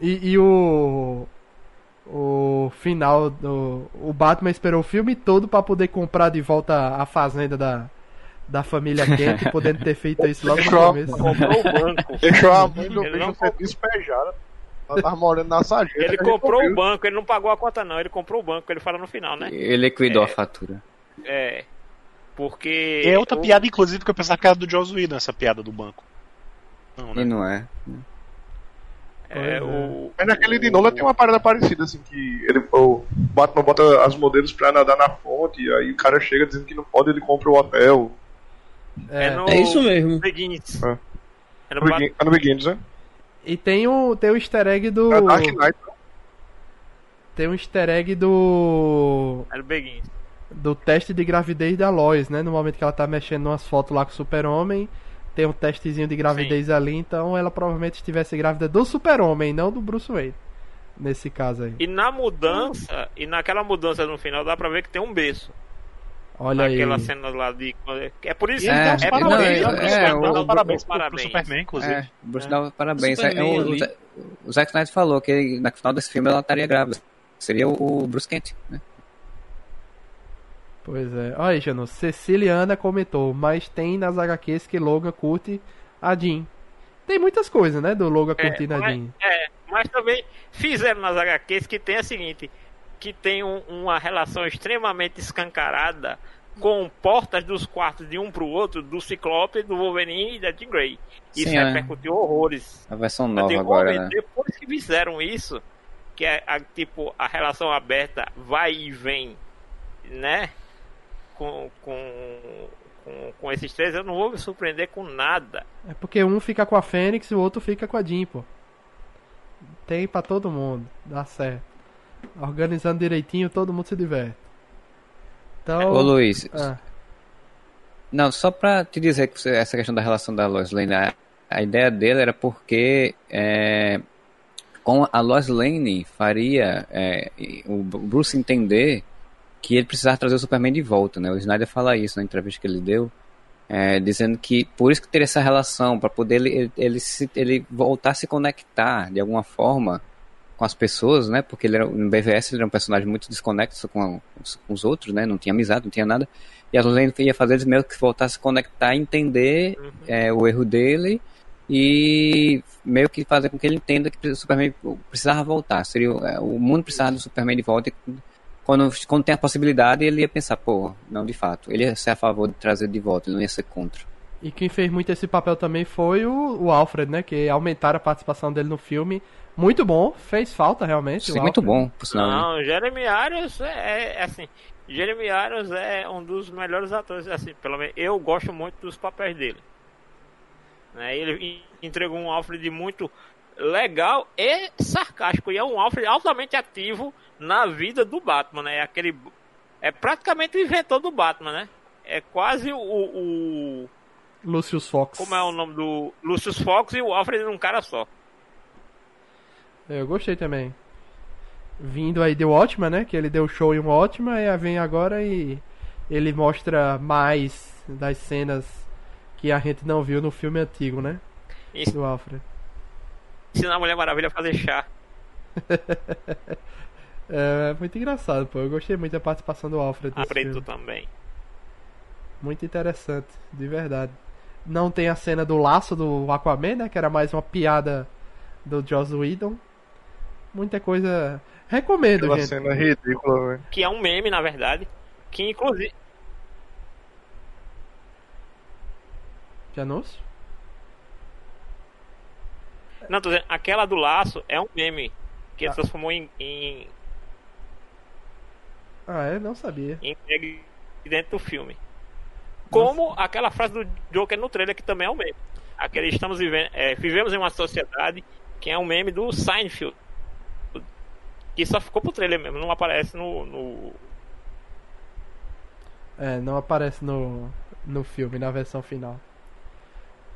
E, e o. O final do. O Batman esperou o filme todo pra poder comprar de volta a fazenda da. Da família Kent, podendo ter feito isso logo no começo. Comprou o banco. Deixou a mãe do Ele bicho não ser despejada. Ela tava morando na sarjeta. Ele comprou o banco, ele não pagou a conta não, ele comprou o banco, ele fala no final, né? Ele liquidou É. a fatura. É. Porque. É outra o- piada, inclusive, que eu pensava que era do Joss Whedon, essa piada do banco. Não, E né? não é. É, o. Mas naquele de Nolan tem uma parada parecida, assim, que ele, o Batman bota as modelos pra nadar na fonte, e aí o cara chega dizendo que não pode, ele compra o hotel. É. no É isso mesmo. Begins. É. É no No Bat- Begin- é no Begins, né? E tem o, tem o easter egg do. É Dark Knight. Tem um easter egg do. é no Begins. do teste de gravidez da Lois, né? No momento que ela tá mexendo umas fotos lá com o Super-Homem, tem um testezinho de gravidez ali, então ela provavelmente estivesse grávida do Super-Homem, não do Bruce Wayne. Nesse caso aí. E na mudança, e naquela mudança no final, dá pra ver que tem um berço. Olha aí. Naquela cena lá de. É por isso ele É, dá os é, parabéns, não, né? é, é, dá o- parabéns pro parabéns. Superman, inclusive. É, o Bruce dava parabéns. Superman É, o, o, o Zack Snyder falou que no final desse filme ela estaria grávida. Seria o, o Bruce Kent, né? Pois é. Olha aí, Jano. Ceciliana comentou, mas tem nas HQs que Logan curte a Jean. Tem muitas coisas, né? Do Logan É, curtindo a mas, Jean. é, mas também fizeram nas HQs que tem a seguinte: que tem um- uma relação extremamente escancarada com portas dos quartos de um pro outro, do Ciclope, do Wolverine e da Jean Grey. Isso Sim, é. repercutiu horrores. A versão nova um agora, momento, né? Depois que fizeram isso, que é a, tipo a relação aberta vai e vem, né? Com, com, com, com esses três, eu não vou me surpreender com nada. É porque um fica com a Fênix e o outro fica com a Jean, pô. Tem pra todo mundo. Dá certo. Organizando direitinho, todo mundo se diverte. Então. Ô Luiz, ah, não, só pra te dizer que você- essa questão da relação da Lois Lane, a, a ideia dele era porque é, com a Lois Lane faria é, o Bruce entender que ele precisava trazer o Superman de volta, né? O Snyder fala isso na entrevista que ele deu, é, dizendo que por isso que teria essa relação, para poder ele, ele, ele, se, ele voltar a se conectar de alguma forma com as pessoas, né? Porque ele era, no BVS ele era um personagem muito desconexo com, com os outros, né? Não tinha amizade, não tinha nada. E a Lane ia fazer eles meio que voltar a se conectar, entender é, o erro dele e meio que fazer com que ele entenda que o Superman precisava voltar. Seria, é, o mundo precisava do Superman de volta. E quando, quando tem a possibilidade, ele ia pensar, pô, não, de fato. Ele ia ser a favor de trazer de volta, ele não ia ser contra. E quem fez muito esse papel também foi o, o Alfred, né? Que aumentaram a participação dele no filme Muito bom, fez falta realmente. Sim, o muito bom, por sinal. né? Não, Jeremy Irons é, é assim. Jeremy Irons é um dos melhores atores, assim, pelo menos eu gosto muito dos papéis dele. Né, Ele en- entregou um Alfred muito legal e sarcástico. E é um Alfred altamente ativo na vida do Batman, né? É aquele. É praticamente o inventor do Batman, né? É quase o. o Lucius Fox. como é o nome do. Lucius Fox e o Alfred num cara só. Eu gostei também. Vindo aí de Watchman, né? Que ele deu show em Watchman, e vem agora e ele mostra mais das cenas que a gente não viu no filme antigo, né? E Do Alfred. Ensina a Mulher Maravilha a fazer chá. É muito engraçado, pô. Eu gostei muito da participação do Alfred A nesse preto filme. também. Muito interessante, de verdade. Não tem a cena do laço do Aquaman, né? Que era mais uma piada do Joss Whedon. Muita coisa. Recomendo, Aquela gente. cena ridícula, velho. Que é um meme, na verdade. Que inclusive. De anúncio? Não, tô dizendo, aquela do laço é um meme. Que Ah. se transformou em, em, Ah, é? Não sabia. em dentro do filme. Como aquela frase do Joker no trailer, que também é um meme. Aquele estamos vivendo, é, vivemos em uma sociedade que é um meme do Seinfeld. Que só ficou pro trailer mesmo, não aparece no. no- É, não aparece no, no filme, na versão final.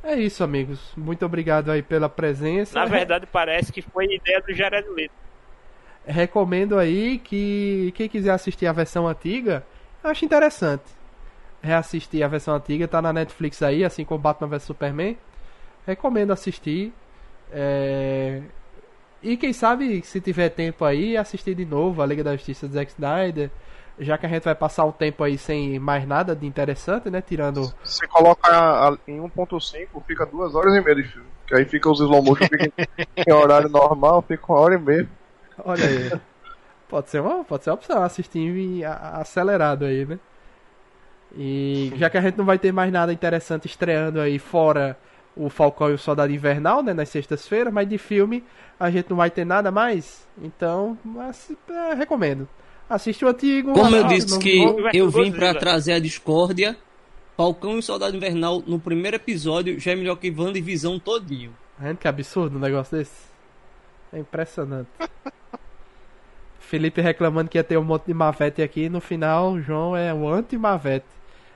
É isso, amigos. Muito obrigado aí pela presença. Na verdade, parece que foi ideia do Jared Leto. Recomendo aí que quem quiser assistir a versão antiga, eu acho interessante. Reassistir a versão antiga, tá na Netflix aí, assim como Batman vs Superman. Recomendo assistir. É, E quem sabe, se tiver tempo aí, assistir de novo a Liga da Justiça do Zack Snyder. Já que a gente vai passar um tempo aí sem mais nada de interessante, né? Tirando. Se coloca a- em 1.5, fica duas horas e meia de filme. Que aí fica os slow motion fica em- horário normal, fica uma hora e meia. Olha aí. pode ser uma, pode ser uma opção assistir em a- acelerado aí, né? E já que a gente não vai ter mais nada interessante estreando aí fora o Falcão e o Soldado Invernal, né, nas sextas-feiras, mas de filme a gente não vai ter nada mais. Então, assi- é, recomendo. Assiste o antigo. Como eu disse que eu vim pra Godzilla. trazer a discórdia, Falcão e Soldado Invernal no primeiro episódio já é melhor que Wanda e Visão todinho. Gente, que absurdo um negócio desse. É impressionante. Felipe reclamando que ia ter um monte de Mavete aqui. No final, João é o anti-Mavete.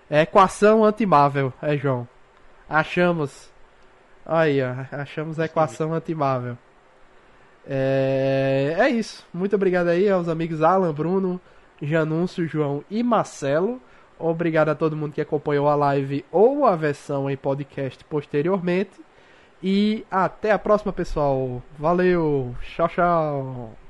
É equação anti-Marvel, é João. Achamos. Aí, ó. Achamos a equação anti-Marvel. É... é isso. Muito obrigado aí aos amigos Alan, Bruno, Janúncio, João e Marcelo. Obrigado a todo mundo que acompanhou a live ou a versão em podcast posteriormente. E até a próxima, pessoal. Valeu. Tchau, tchau.